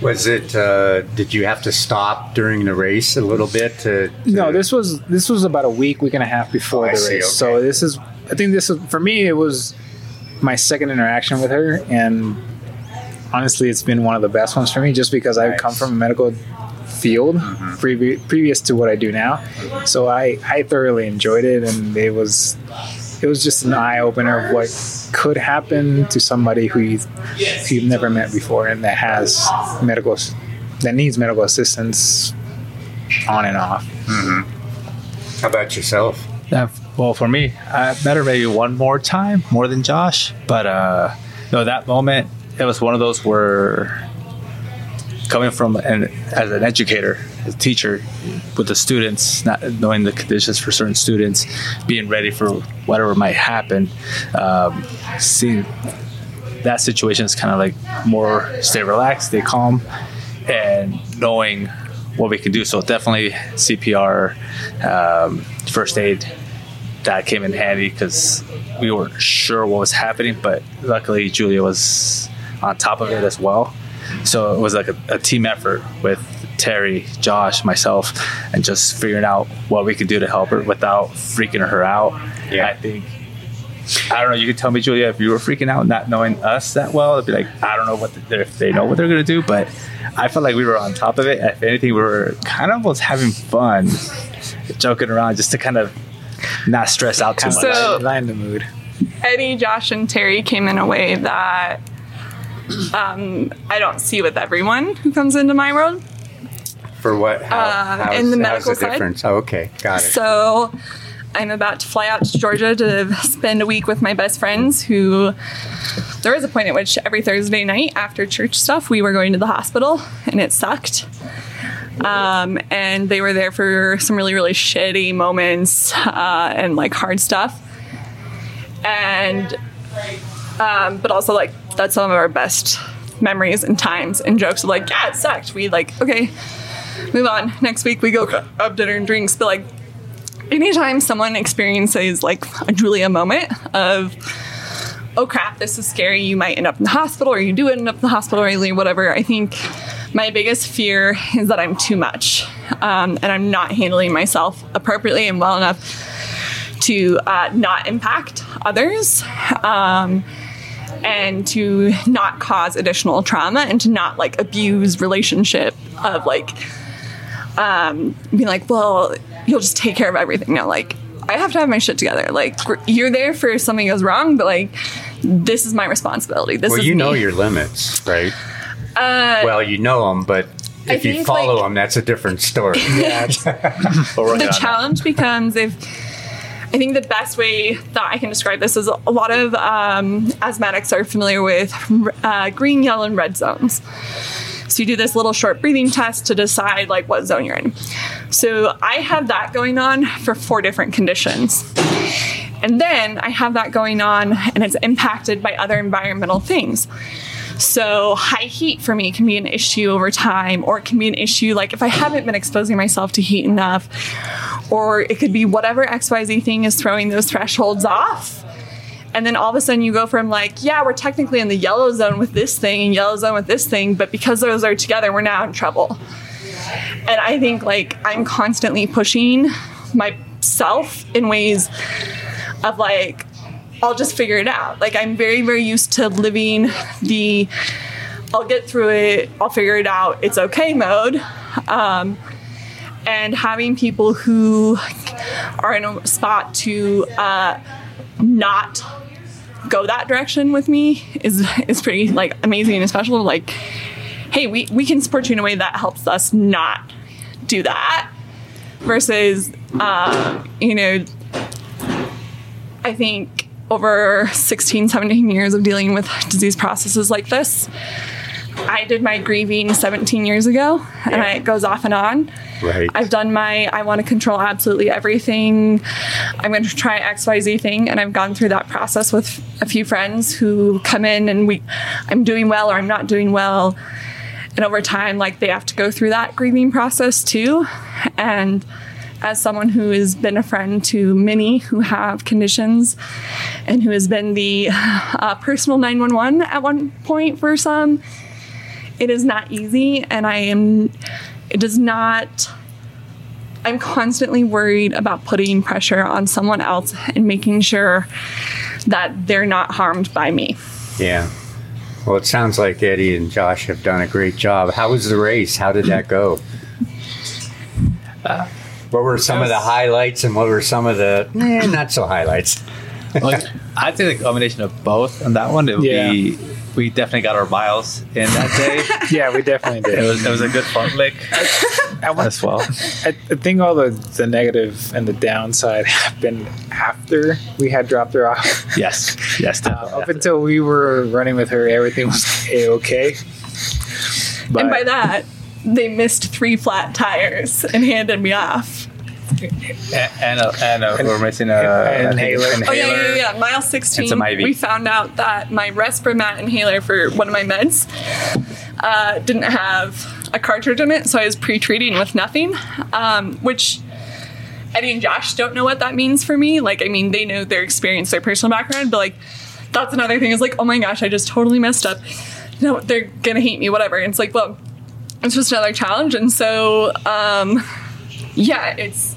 Was it? Uh, did you have to stop during the race a little bit to? to No, this was this was about a week, week and a half before Oh, I the see, race. okay. So this is, I think this is for me. It was my second interaction with her, and honestly, it's been one of the best ones for me, just because I've come from a medical field Mm-hmm. previ- previous to what I do now. So I I thoroughly enjoyed it, and it was it was just an eye opener of what could happen to somebody who you've, who you've never met before and that has medical that needs medical assistance on and off. How about yourself? Yeah, well, for me, I met her maybe one more time, more than Josh. But uh, no, that moment, it was one of those where coming from an as an educator, a teacher, with the students, not knowing the conditions for certain students, being ready for whatever might happen, um, seeing that situation is kind of like more stay relaxed, stay calm, and knowing what we can do. So definitely CPR, um, first aid, that came in handy because we weren't sure what was happening, but luckily Julia was on top of it as well. So it was like a, a team effort with Terry, Josh, myself, and just figuring out what we could do to help her without freaking her out. Yeah. I think I don't know. You could tell me, Julia, if you were freaking out, not knowing us that well. It'd be like, I don't know what the, if they know what they're gonna do, but I felt like we were on top of it. If anything, we were kind of was having fun, joking around, just to kind of not stress out too much. So- in the mood. Eddie, Josh, and Terry came in a way that um, I don't see with everyone who comes into my world. For what? How, Uh, how's- in the how's medical the side? difference? Oh, okay, got it. So I'm about to fly out to Georgia to spend a week with my best friends who there was a point at which every Thursday night after church stuff we were going to the hospital and it sucked. Um, and they were there for some really, really shitty moments uh, and like hard stuff. And, um, but also like that's some of our best memories and times and jokes of like, yeah, it sucked. We like, okay, move on. Next week we go have dinner and drinks. But like, anytime someone experiences like a Julia moment of, oh crap, this is scary, you might end up in the hospital or you do end up in the hospital or whatever, I think my biggest fear is that I'm too much um, and I'm not handling myself appropriately and well enough to uh, not impact others. Um, and to not cause additional trauma and to not like abuse relationship of like um being like well you'll just take care of everything no like i have to have my shit together like you're there for if something goes wrong but like this is my responsibility this Well, is you know me. your limits, right? Uh, Well, you know them, but I if you think, follow like- them, that's a different story. Yeah, it's- We're working the challenge becomes if I think the best way that I can describe this is a lot of um, asthmatics are familiar with uh, green, yellow, and red zones. So you do this little short breathing test to decide like what zone you're in. So I have that going on for four different conditions. And then I have that going on and it's impacted by other environmental things. So high heat for me can be an issue over time, or it can be an issue like if I haven't been exposing myself to heat enough, or it could be whatever XYZ thing is throwing those thresholds off. And then all of a sudden you go from like, yeah, we're technically in the yellow zone with this thing and yellow zone with this thing, but because those are together, we're now in trouble. And I think like I'm constantly pushing myself in ways of like, I'll just figure it out. Like I'm very, very used to living the I'll get through it, I'll figure it out, it's okay mode. Um, and having people who are in a spot to uh, not go that direction with me is is pretty like amazing and special. Like, hey, we, we can support you in a way that helps us not do that. Versus, uh, you know, I think over 16, 17 years of dealing with disease processes like this, I did my grieving 17 years ago, and I, it goes off and on. Right. I've done my I want to control absolutely everything. I'm going to try XYZ thing and I've gone through that process with a few friends who come in and we I'm doing well or I'm not doing well. And over time like they have to go through that grieving process too. And as someone who has been a friend to many who have conditions and who has been the uh, personal 911 at one point for some, it is not easy and I am it does not I'm constantly worried about putting pressure on someone else and making sure that they're not harmed by me. Yeah. Well, it sounds like Eddie and Josh have done a great job. How was the race? How did that go? Uh, what were some of the highlights and what were some of the eh, not so highlights? Like, I'd say the combination of both on that one. It would Yeah. be we definitely got our miles in that day. yeah, we definitely it did. was it was a good fartlek I, want, as well. I, I think all the, the negative and the downside happened after we had dropped her off. Yes, yes, Uh, definitely. up until we were running with her, everything was a okay. And by that, they missed three flat tires and handed me off. A- and uh, and uh, we're missing a and I inhaler. Oh yeah, yeah, yeah. yeah. Mile 16, some IV. we found out that my Respimat inhaler for one of my meds uh, didn't have a cartridge in it, so I was pre-treating with nothing, um, which Eddie and Josh don't know what that means for me. Like, I mean, they know their experience, their personal background, but like, that's another thing. Is like, oh my gosh, I just totally messed up. No, they're gonna hate me, whatever. And it's like, well, it's just another challenge, and so um, yeah, it's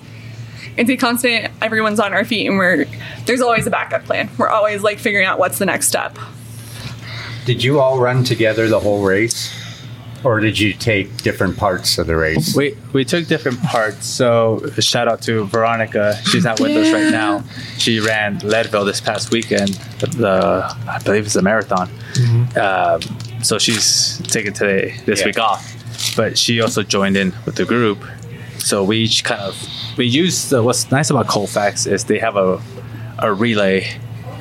it's a constant everyone's on our feet and we're there's always a backup plan we're always like figuring out what's the next step Did you all run together the whole race? Or did you take different parts of the race? We we took different parts. So shout out to Veronica. She's not with us right now. She ran Leadville this past weekend. The I believe it's a marathon. Um, so she's taking today this Yeah. week off. But she also joined in with the group. So we each kind of we use the, what's nice about Colfax is they have a a relay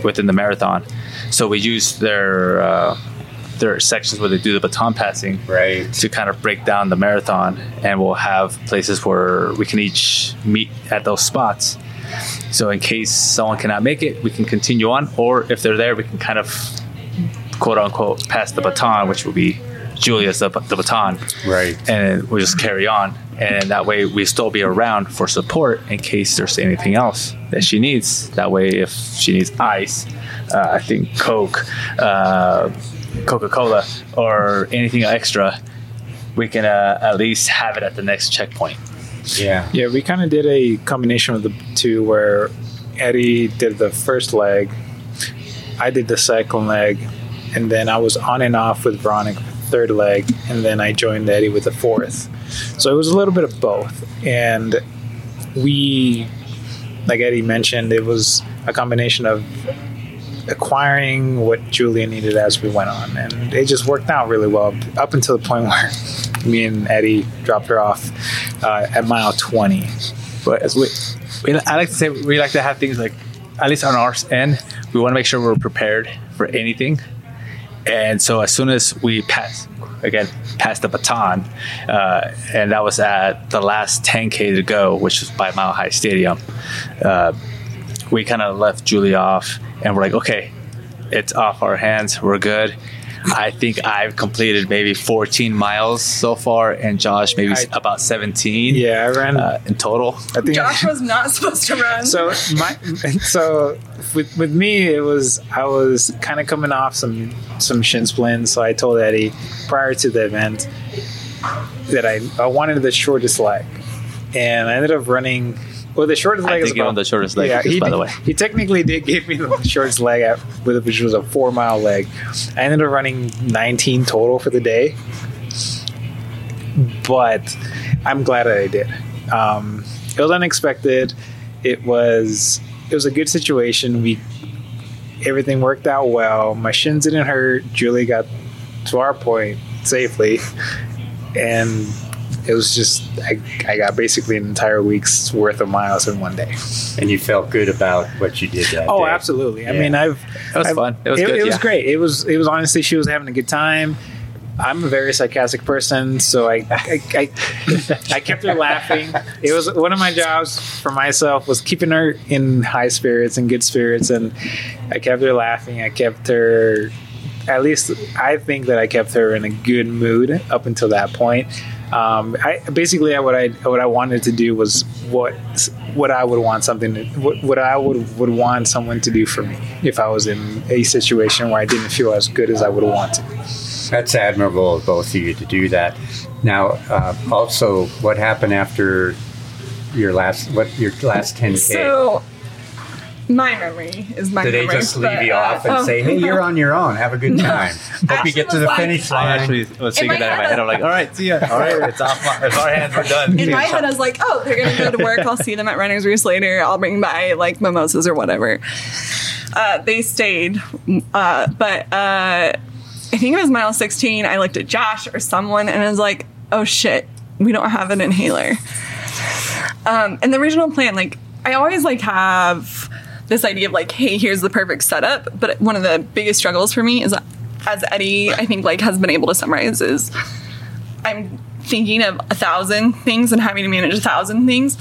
within the marathon. So we use their uh, there are sections where they do the baton passing Right. to kind of break down the marathon, and we'll have places where we can each meet at those spots. So in case someone cannot make it, we can continue on, or if they're there, we can kind of quote unquote pass the baton, which will be Julia's the, the baton, Right. and we'll just carry on. And that way, we still be around for support in case there's anything else that she needs. That way, if she needs ice, uh, I think Coke, uh, Coca Cola, or anything extra, we can uh, at least have it at the next checkpoint. Yeah. Yeah, we kind of did a combination of the two where Eddie did the first leg, I did the second leg, and then I was on and off with Veronica for the third leg, and then I joined Eddie with the fourth. So it was a little bit of both. And we, like Eddie mentioned, it was a combination of acquiring what Julia needed as we went on. And it just worked out really well up until the point where me and Eddie dropped her off uh, at mile 20. But as we, I like to say we like to have things like, at least on our end, we want to make sure we're prepared for anything. And so as soon as we passed again, passed the baton, uh, and that was at the last 10K to go, which was by Mile High Stadium, uh, we kind of left Julie off and we're like, okay, it's off our hands. We're good. I think I've completed maybe 14 miles so far, and Josh maybe I- about 17 Yeah, I ran. uh, in total. I think Josh was not supposed to run. so my so with with me it was I was kind of coming off some some shin splints. So I told Eddie prior to the event that I I wanted the shortest leg, and I ended up running. Well, the shortest I leg is did give about the shortest leg, Yeah, he by the way. He technically did give me the shortest leg, at, with- which was a four mile leg. I ended up running 19 total for the day, but I'm glad that I did. Um, it was unexpected. It was it was a good situation. We everything worked out well. My shins didn't hurt. Julie got to our point safely, and it was just I, I got basically an entire week's worth of miles in one day. And you felt good about what you did that Oh, day. absolutely. I mean, I've It was I've- fun. It was it, good. it was yeah. great. It was it was honestly she was having a good time. I'm a very sarcastic person, so I I, I, I kept her laughing. It was one of my jobs for myself was keeping her in high spirits and good spirits, and I kept her laughing. I kept her, at least I think that I kept her in a good mood up until that point. Um, I basically what I what I wanted to do was what what I would want something to, what, what I would would want someone to do for me if I was in a situation where I didn't feel as good as I would want to. That's admirable of both of you to do that. Now, uh, also, what happened after your last what your last 10k? So, my memory is my Did they just leave but, you uh, off and oh, say, "Hey, you're on your own. Have a good time. Hope you get to the like- finish I line." actually was thinking my that in my head- head. I'm like, all right, see ya. All right, it's off. My, it's our hands. We're done. In my head, I was like, oh, they're going to go to work. I'll see them at Runner's Roost later. I'll bring by like mimosas or whatever. Uh, they stayed. Uh, but uh, I think it was mile 16. I looked at Josh or someone and I was like, oh shit, we don't have an inhaler. Um, and the original plan, like, I always like have this idea of like, hey, here's the perfect setup. But one of the biggest struggles for me is, as Eddie, I think, like, has been able to summarize, is I'm thinking of a thousand things and having to manage a thousand things.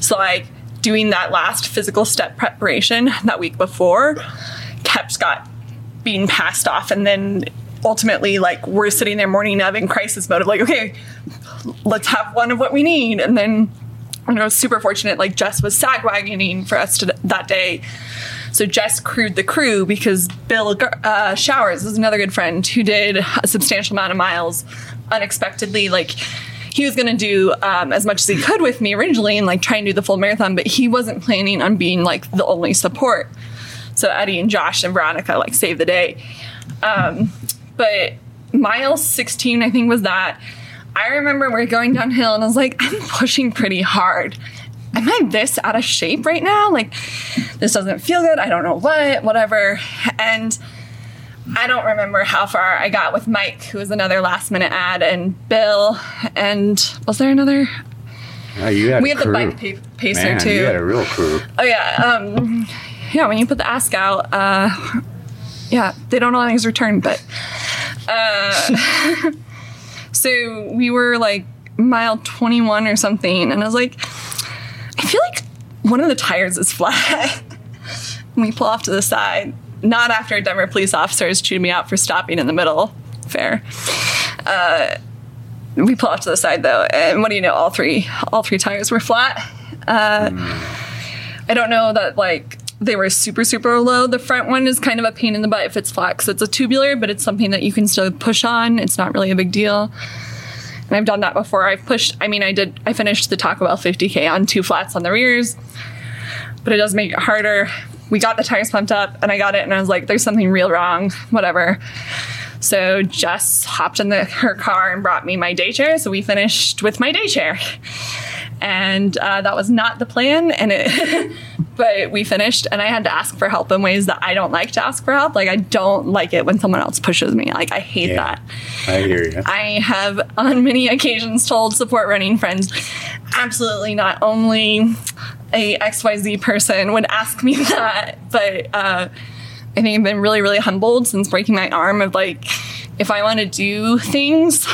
So like doing that last physical step preparation that week before kept got being passed off and then ultimately like we're sitting there morning of in crisis mode of like, okay, let's have one of what we need. And then you was super fortunate like Jess was sag wagoning for us to, that day. So Jess crewed the crew because Bill uh, Showers is another good friend who did a substantial amount of miles unexpectedly. Like he was going to do um, as much as he could with me originally and like try and do the full marathon, but he wasn't planning on being like the only support. So Eddie and Josh and Veronica like saved the day. Um, but mile 16, I think was that. I remember we're going downhill and I was like, I'm pushing pretty hard. Am I this out of shape right now? Like, this doesn't feel good. I don't know what, whatever. And I don't remember how far I got with Mike, who was another last minute ad, and Bill, and was there another? Oh, you had We had the bike pa- pacer Man, too. You had a real crew. Oh yeah, um, yeah. When you put the ask out, uh, yeah, they don't he's returned, but Uh, so we were like mile 21 or something, and I was like, I feel like one of the tires is flat. and we pull off to the side, not after a Denver police officers chewed me out for stopping in the middle. Fair. Uh, we pull off to the side though, and what do you know? All three, all three tires were flat. Uh, I don't know that like they were super super low. The front one is kind of a pain in the butt if it's flat because it's a tubular, but it's something that you can still push on. It's not really a big deal. And I've done that before. I've pushed. I mean, I did. I finished the Taco Bell 50k on two flats on the rears, but it does make it harder. We got the tires pumped up, and I got it, and I was like, "There's something real wrong." Whatever. So Jess hopped in the, her car and brought me my day chair. So we finished with my day chair, and uh, that was not the plan. And it, but we finished, and I had to ask for help in ways that I don't like to ask for help. Like I don't like it when someone else pushes me. Like I hate Yeah. that. I hear you. I have on many occasions told support running friends, absolutely not only a XYZ person would ask me that, but uh, I think I've been really, really humbled since breaking my arm of like, if I want to do things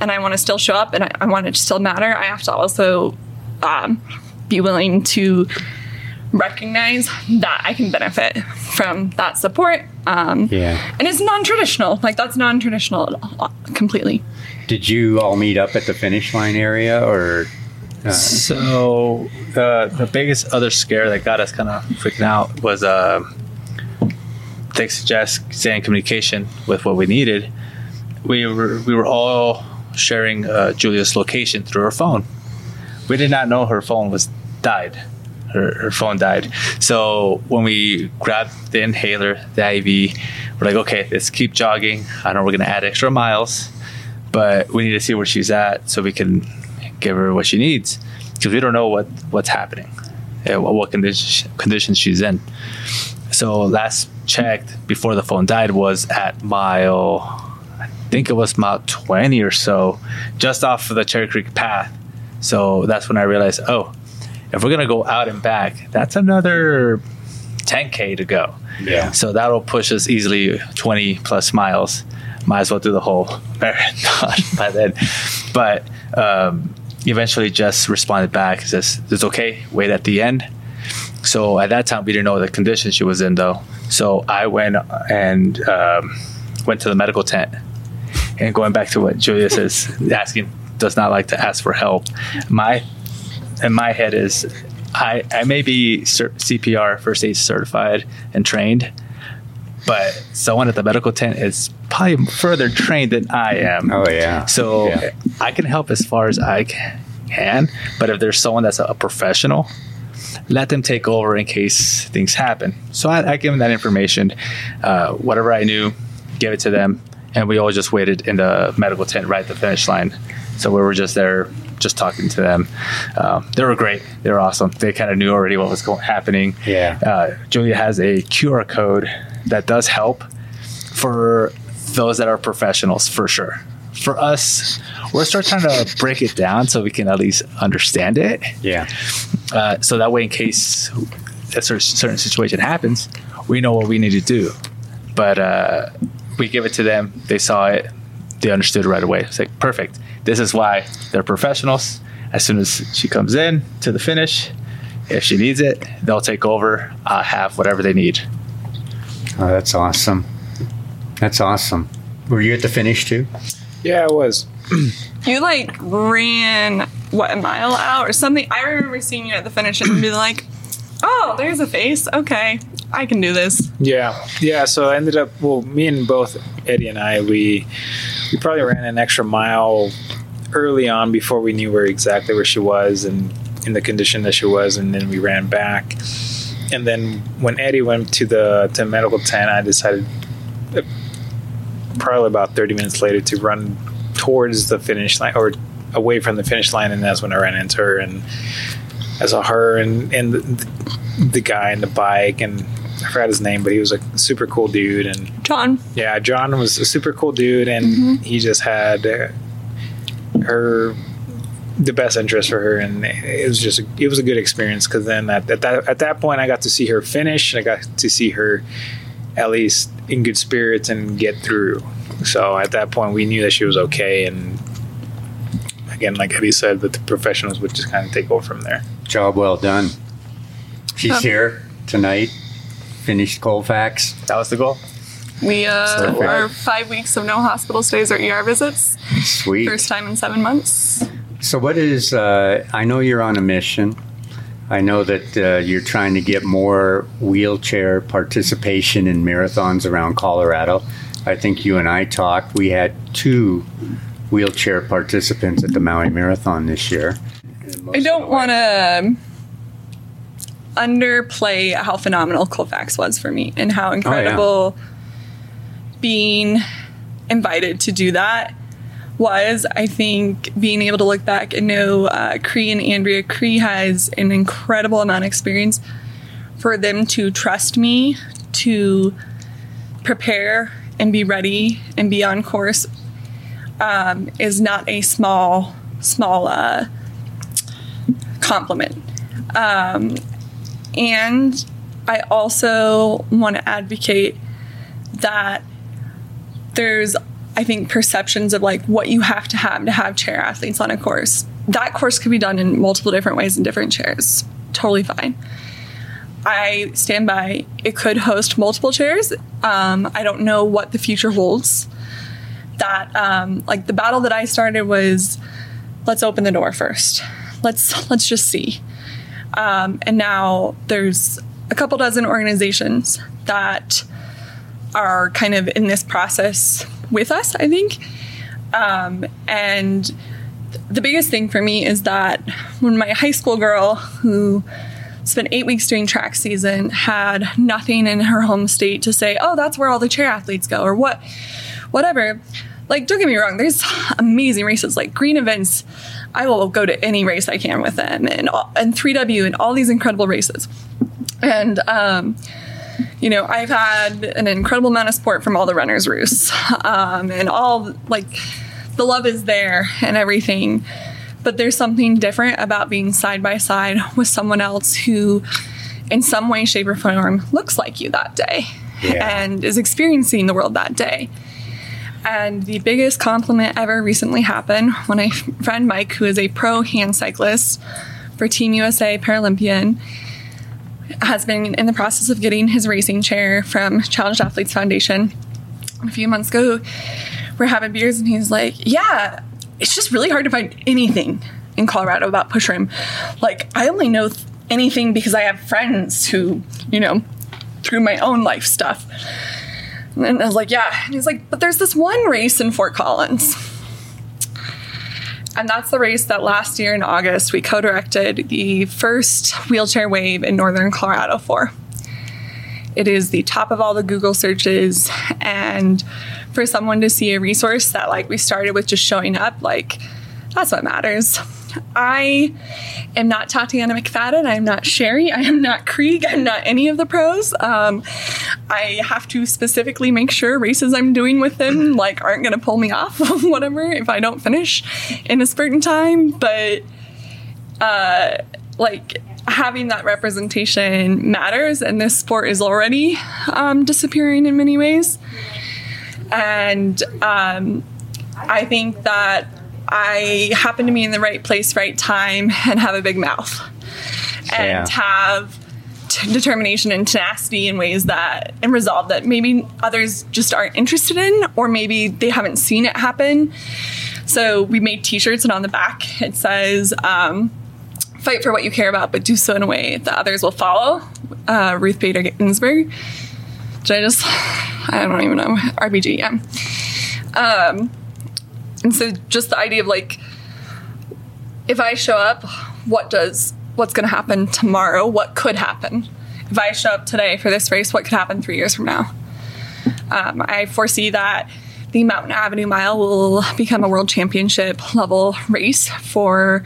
and I want to still show up and I, I want it to still matter, I have to also um, be willing to recognize that I can benefit from that support. Um, Yeah. and it's non-traditional. Like that's non-traditional completely. Did you all meet up at the finish line area or? So the the biggest other scare that got us kind of freaking out was uh, thanks to Jess staying in communication with what we needed. We were we were all sharing uh, Julia's location through her phone. We did not know her phone was died. Her, her phone died. So when we grabbed the inhaler, the IV, we're like, okay, let's keep jogging. I know we're gonna add extra miles, but we need to see where she's at so we can give her what she needs because we don't know what what's happening, uh, what, what condition conditions she's in. So last checked before the phone died was at mile, think it was mile 20 or so, just off of the Cherry Creek path. So that's when I realized, oh, if we're gonna go out and back, that's another 10k to go. Yeah. So that'll push us easily 20 plus miles. Might as well do the whole marathon by then. But um, eventually, Jess responded back. Says it's okay. Wait at the end. So at that time, we didn't know the condition she was in, though. So I went and um, went to the medical tent. And going back to what Julia says, asking does not like to ask for help. My in my head is I, I may be CPR first aid certified and trained, but someone at the medical tent is probably further trained than I am. Oh yeah. So Yeah. I can help as far as I can, but if there's someone that's a, a professional, let them take over in case things happen. So I, I give them that information, uh, whatever I knew, give it to them, and we all just waited in the medical tent right at the finish line. So we were just there, just talking to them. Um, they were great. They were awesome. They kind of knew already what was going happening. Yeah. Uh, Julia has a QR code that does help for those that are professionals for sure. For us, we're start trying to break it down so we can at least understand it. Yeah. Uh, so that way, in case a certain situation happens, we know what we need to do. But uh, we give it to them. They saw it. They understood right away. It's like perfect. This is why they're professionals. As soon as she comes in to the finish, if she needs it, they'll take over. Uh, have whatever they need. Oh, that's awesome. That's awesome. Were you at the finish too? Yeah, I was. You like ran what a mile out or something. I remember seeing you at the finish and being like, "Oh, there's a face. Okay, I can do this." Yeah, yeah. So I ended up. Well, me and both Eddie and I, we we probably ran an extra mile early on before we knew where exactly where she was and in the condition that she was, and then we ran back. And then when Eddie went to the to medical tent, I decided uh, probably about thirty minutes later to run towards the finish line or away from the finish line, and that's when I ran into her and I saw her and and the, the guy and the bike and I forgot his name, but he was a super cool dude and John, yeah, John was a super cool dude and he just had uh, her the best interest for her and it was just it was a good experience because then at, at that at that point I got to see her finish and I got to see her at least in good spirits and get through So at that point, we knew that she was okay, and again, like Eddie said, that the professionals would just kind of take over from there. Job well done. She's Um, here tonight. Finished Colfax. That was the goal. We uh, Perfect. are five weeks of no hospital stays or ER visits. Sweet. First time in seven months. So, what is? Uh, I know you're on a mission. I know that uh, you're trying to get more wheelchair participation in marathons around Colorado. I think you and I talked. We had two wheelchair participants at the Maui Marathon this year. I don't want to underplay how phenomenal Colfax was for me and how incredible being invited to do that was. I think being able to look back and know uh, Cree and Andrea, Cree has an incredible amount of experience for them to trust me to prepare and be ready and be on course um, is not a small, small uh, compliment. Um, and I also want to advocate that there's, I think, perceptions of like what you have to have to have chair athletes on a course. That course could be done in multiple different ways in different chairs. Totally fine. I stand by. It could host multiple chairs. Um, I don't know what the future holds. That um, like the battle that I started was, let's open the door first. Let's let's just see. Um, and now there's a couple dozen organizations that are kind of in this process with us. I think, um, and the biggest thing for me is that when my high school girl who spent eight weeks doing track season had nothing in her home state to say, oh, that's where all the chair athletes go, or what, whatever. Like, don't get me wrong, there's amazing races like green events. I will go to any race I can with them, and and 3W and all these incredible races. And um, you know, I've had an incredible amount of support from all the runners' roosts, um, and all like the love is there and everything. But there's something different about being side by side with someone else who, in some way, shape, or form, looks like you that day Yeah. and is experiencing the world that day. And the biggest compliment ever recently happened when a friend Mike, who is a pro hand cyclist for Team USA Paralympian, has been in the process of getting his racing chair from Challenged Athletes Foundation. A few months ago, we're having beers, and he's like, "Yeah, it's just really hard to find anything in Colorado about push rim. Like, I only know th- anything because I have friends who, you know, through my own life stuff." And I was like, "Yeah," and he's like, "But there's this one race in Fort Collins." And that's the race that last year in August we co directed the first wheelchair wave in northern Colorado for. It is the top of all the Google searches. And for someone to see a resource that, like, we started with just showing up, like, that's what matters. I am not Tatiana McFadden. I am not Sherry. I am not Krieg. I'm not any of the pros. Um, I have to specifically make sure races I'm doing with them like aren't going to pull me off, whatever, if I don't finish in a certain time. But uh, like having that representation matters, and this sport is already um, disappearing in many ways. And um, I think that I happen to be in the right place, right time, and have a big mouth, and Yeah. have t- determination and tenacity in ways that and resolve that maybe others just aren't interested in, or maybe they haven't seen it happen. So we made T-shirts, and on the back it says. Um, Fight for what you care about, but do so in a way that others will follow. Uh, Ruth Bader Ginsburg. Did I just? I don't even know. RBG, yeah. Um, and so just the idea of like, if I show up, what does what's going to happen tomorrow? What could happen? If I show up today for this race, what could happen three years from now? Um, I foresee that the Mountain Avenue Mile will become a world championship level race for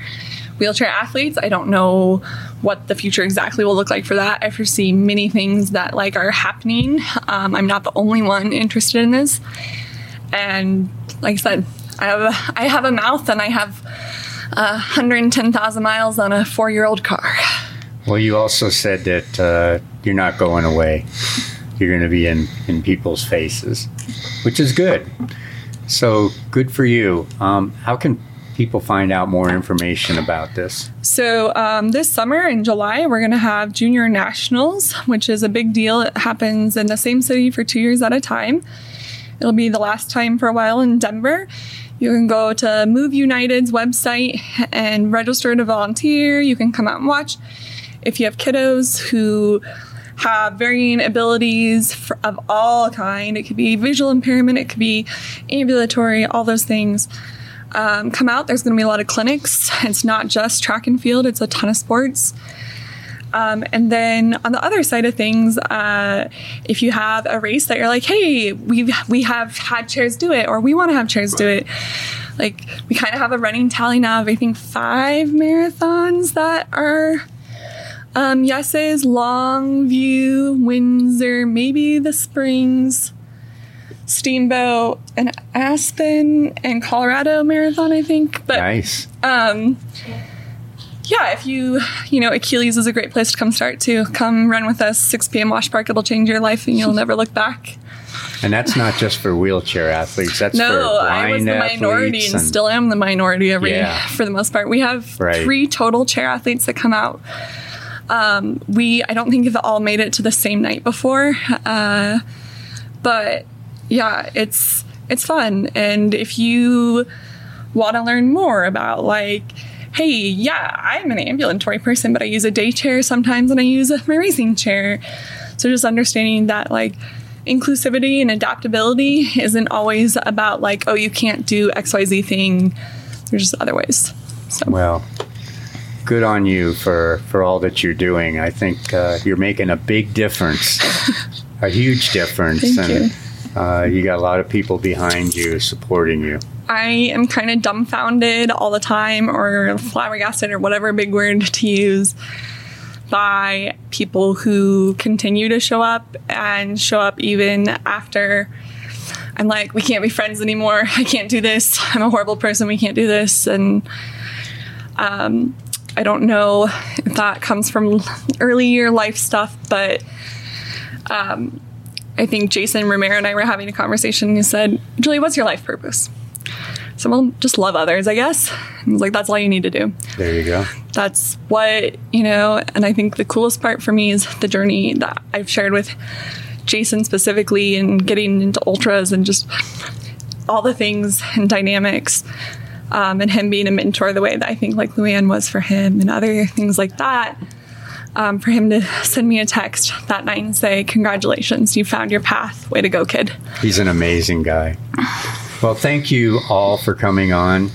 wheelchair athletes. I don't know what the future exactly will look like for that. I foresee many things that like are happening. Um, I'm not the only one interested in this, and like I said, I have a, I have a mouth and I have uh, 110,000 miles on a four year old car. Well, you also said that uh, you're not going away. you're going to be in in people's faces, which is good. So good for you. Um, how can people find out more information about this? So, um, this summer in July, we're going to have Junior Nationals, which is a big deal. It happens in the same city for two years at a time. It'll be the last time for a while in Denver. You can go to Move United's website and register to volunteer. You can come out and watch. If you have kiddos who have varying abilities of all kind, it could be visual impairment, it could be ambulatory, all those things. Um, come out. There's going to be a lot of clinics. It's not just track and field; it's a ton of sports. Um, and then on the other side of things, uh, if you have a race that you're like, hey, we we have had chairs do it, or we want to have chairs do it. Like we kind of have a running tally now of I think five marathons that are um, yeses: Longview, Windsor, maybe the Springs, Steamboat, and Aspen, and Colorado Marathon. I think, but Nice. um, yeah, if you, you know, Achilles is a great place to come start to. Come run with us, 6 p.m. Wash Park. It'll change your life and you'll never look back. And that's not just for wheelchair athletes. That's for No, I was the minority athletes and, still am the minority every Yeah. for the most part. We have Right. three total chair athletes that come out. Um, we, I don't think have all made it to the same night before, uh, but yeah, it's it's fun. And if you want to learn more about like hey yeah i'm an ambulatory person but i use a day chair sometimes and i use a, my racing chair so just understanding that like inclusivity and adaptability isn't always about like oh you can't do xyz thing there's just other ways so Well, good on you for for all that you're doing. I think uh, you're making a big difference, a huge difference, Thank and you. Uh, you got a lot of people behind you supporting you. I am kind of dumbfounded all the time, or flabbergasted, or whatever big word to use, by people who continue to show up and show up even after I'm like, we can't be friends anymore. I can't do this. I'm a horrible person. We can't do this. And um, I don't know if that comes from early year life stuff, but um, I think Jason Romero and I were having a conversation. And he said, Julie, what's your life purpose? So, well, just love others, I guess. And like, that's all you need to do. There you go. That's what, you know, and I think the coolest part for me is the journey that I've shared with Jason specifically and getting into ultras and just all the things and dynamics. Um, and him being a mentor the way that I think like Luann was for him and other things like that. Um, for him to send me a text that night and say, Congratulations, you found your path. Way to go, kid. He's an amazing guy. Well, thank you all for coming on.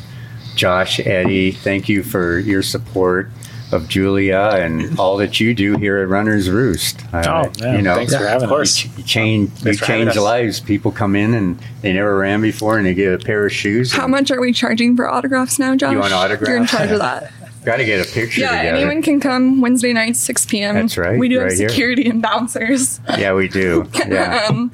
Josh, Eddie, thank you for your support of Julia and all that you do here at Runner's Roost. Uh, Oh, yeah. you know, Thanks for having us. ch- you change you Thanks for change us. lives. People come in and they never ran before, and they get a pair of shoes. How much are we charging for autographs now, Josh? You want autographs? You're in charge of that. Got to get a picture Yeah, together. anyone can come Wednesday night, 6 p.m. That's right, We do right have here. security and bouncers. yeah, we do. Yeah, Um,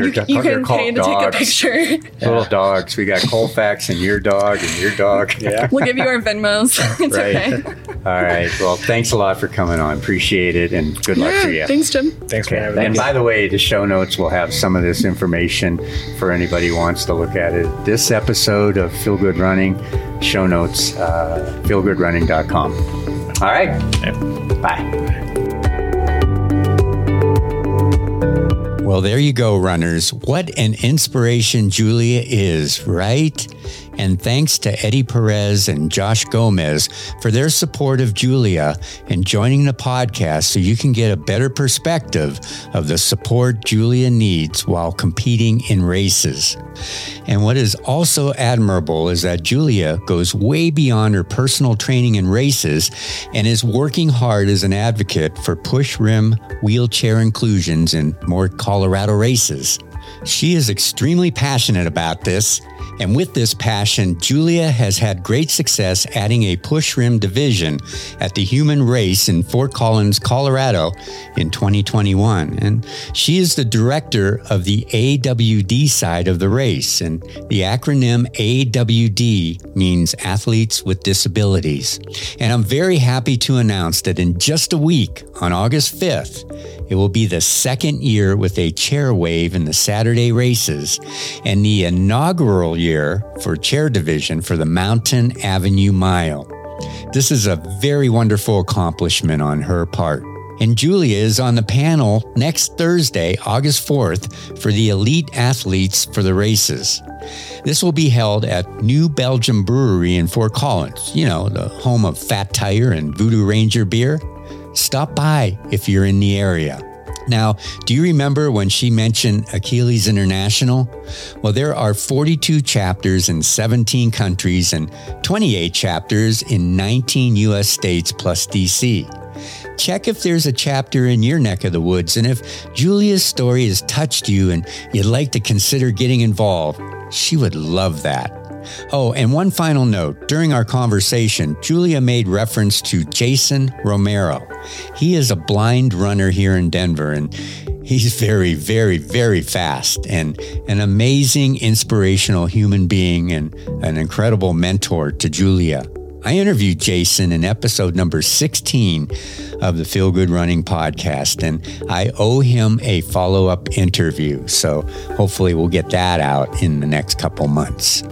they're, you, they're you can called pay to dogs. take a picture. Little dogs. We got Colfax and your dog and your dog. Yeah. We'll give you our Venmos. It's Right. okay. All right. Well, thanks a lot for coming on. Appreciate it, and good luck to you. Thanks, Jim. Thanks for having me. And by the way, the show notes will have some of this information for anybody who wants to look at it. This episode of Feel Good Running, show notes, uh, feelgoodrunning.com. All right. Bye. Well, there you go, runners. What an inspiration Julia is, right? And thanks to Eddie Perez and Josh Gomez for their support of Julia and joining the podcast so you can get a better perspective of the support Julia needs while competing in races. And what is also admirable is that Julia goes way beyond her personal training in races and is working hard as an advocate for push rim wheelchair inclusions in more Colorado races. She is extremely passionate about this And with this passion, Julia has had great success adding a push rim division at the human race in Fort Collins, Colorado in 2021. And she is the director of the AWD side of the race. And the acronym AWD means Athletes with Disabilities. And I'm very happy to announce that in just a week, on August 5th, it will be the second year with a chair wave in the Saturday races and the inaugural year for chair division for the Mountain Avenue Mile. This is a very wonderful accomplishment on her part. And Julia is on the panel next Thursday, August 4th, for the elite athletes for the races. This will be held at New Belgium Brewery in Fort Collins, you know, the home of Fat Tire and Voodoo Ranger beer. Stop by if you're in the area. Now, do you remember when she mentioned Achilles International? Well, there are 42 chapters in 17 countries and 28 chapters in 19 US states plus DC. Check if there's a chapter in your neck of the woods and if Julia's story has touched you and you'd like to consider getting involved. She would love that. Oh, and one final note. During our conversation, Julia made reference to Jason Romero. He is a blind runner here in Denver and he's very, very, very fast and an amazing, inspirational human being and an incredible mentor to Julia. I interviewed Jason in episode number 16 of the Feel Good Running podcast, and I owe him a follow up interview. So hopefully, we'll get that out in the next couple months.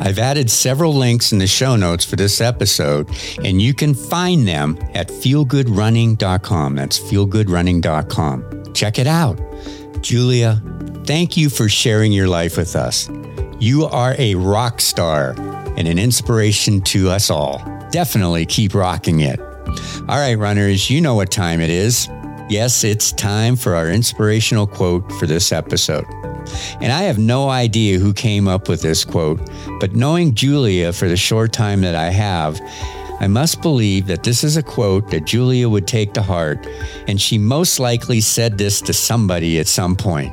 I've added several links in the show notes for this episode, and you can find them at feelgoodrunning.com. That's feelgoodrunning.com. Check it out. Julia, thank you for sharing your life with us. You are a rock star and an inspiration to us all. Definitely keep rocking it. All right, runners, you know what time it is. Yes, it's time for our inspirational quote for this episode. And I have no idea who came up with this quote, but knowing Julia for the short time that I have, I must believe that this is a quote that Julia would take to heart, and she most likely said this to somebody at some point.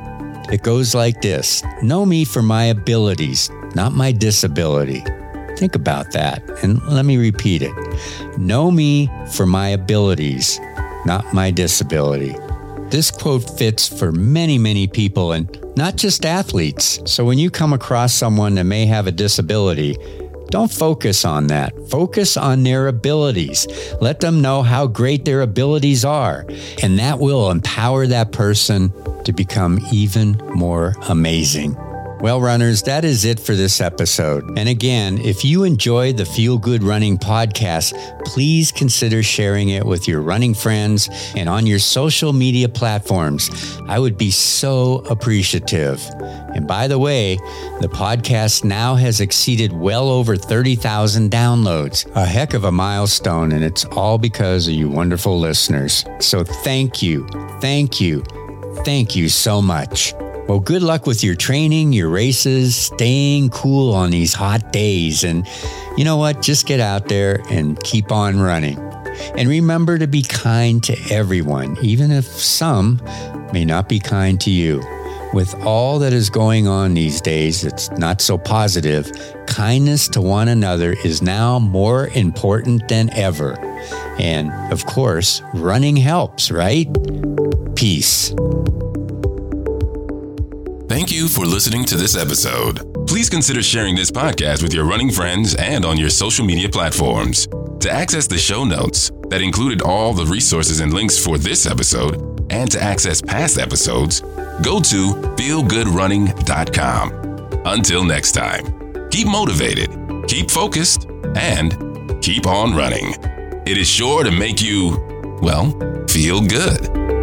It goes like this Know me for my abilities, not my disability. Think about that, and let me repeat it. Know me for my abilities, not my disability. This quote fits for many, many people and not just athletes. So when you come across someone that may have a disability, don't focus on that. Focus on their abilities. Let them know how great their abilities are. And that will empower that person to become even more amazing. Well, runners, that is it for this episode. And again, if you enjoy the Feel Good Running podcast, please consider sharing it with your running friends and on your social media platforms. I would be so appreciative. And by the way, the podcast now has exceeded well over 30,000 downloads, a heck of a milestone, and it's all because of you wonderful listeners. So thank you, thank you, thank you so much. Well, good luck with your training, your races, staying cool on these hot days. And you know what? Just get out there and keep on running. And remember to be kind to everyone, even if some may not be kind to you. With all that is going on these days, it's not so positive. Kindness to one another is now more important than ever. And of course, running helps, right? Peace. Thank you for listening to this episode. Please consider sharing this podcast with your running friends and on your social media platforms. To access the show notes that included all the resources and links for this episode, and to access past episodes, go to feelgoodrunning.com. Until next time, keep motivated, keep focused, and keep on running. It is sure to make you, well, feel good.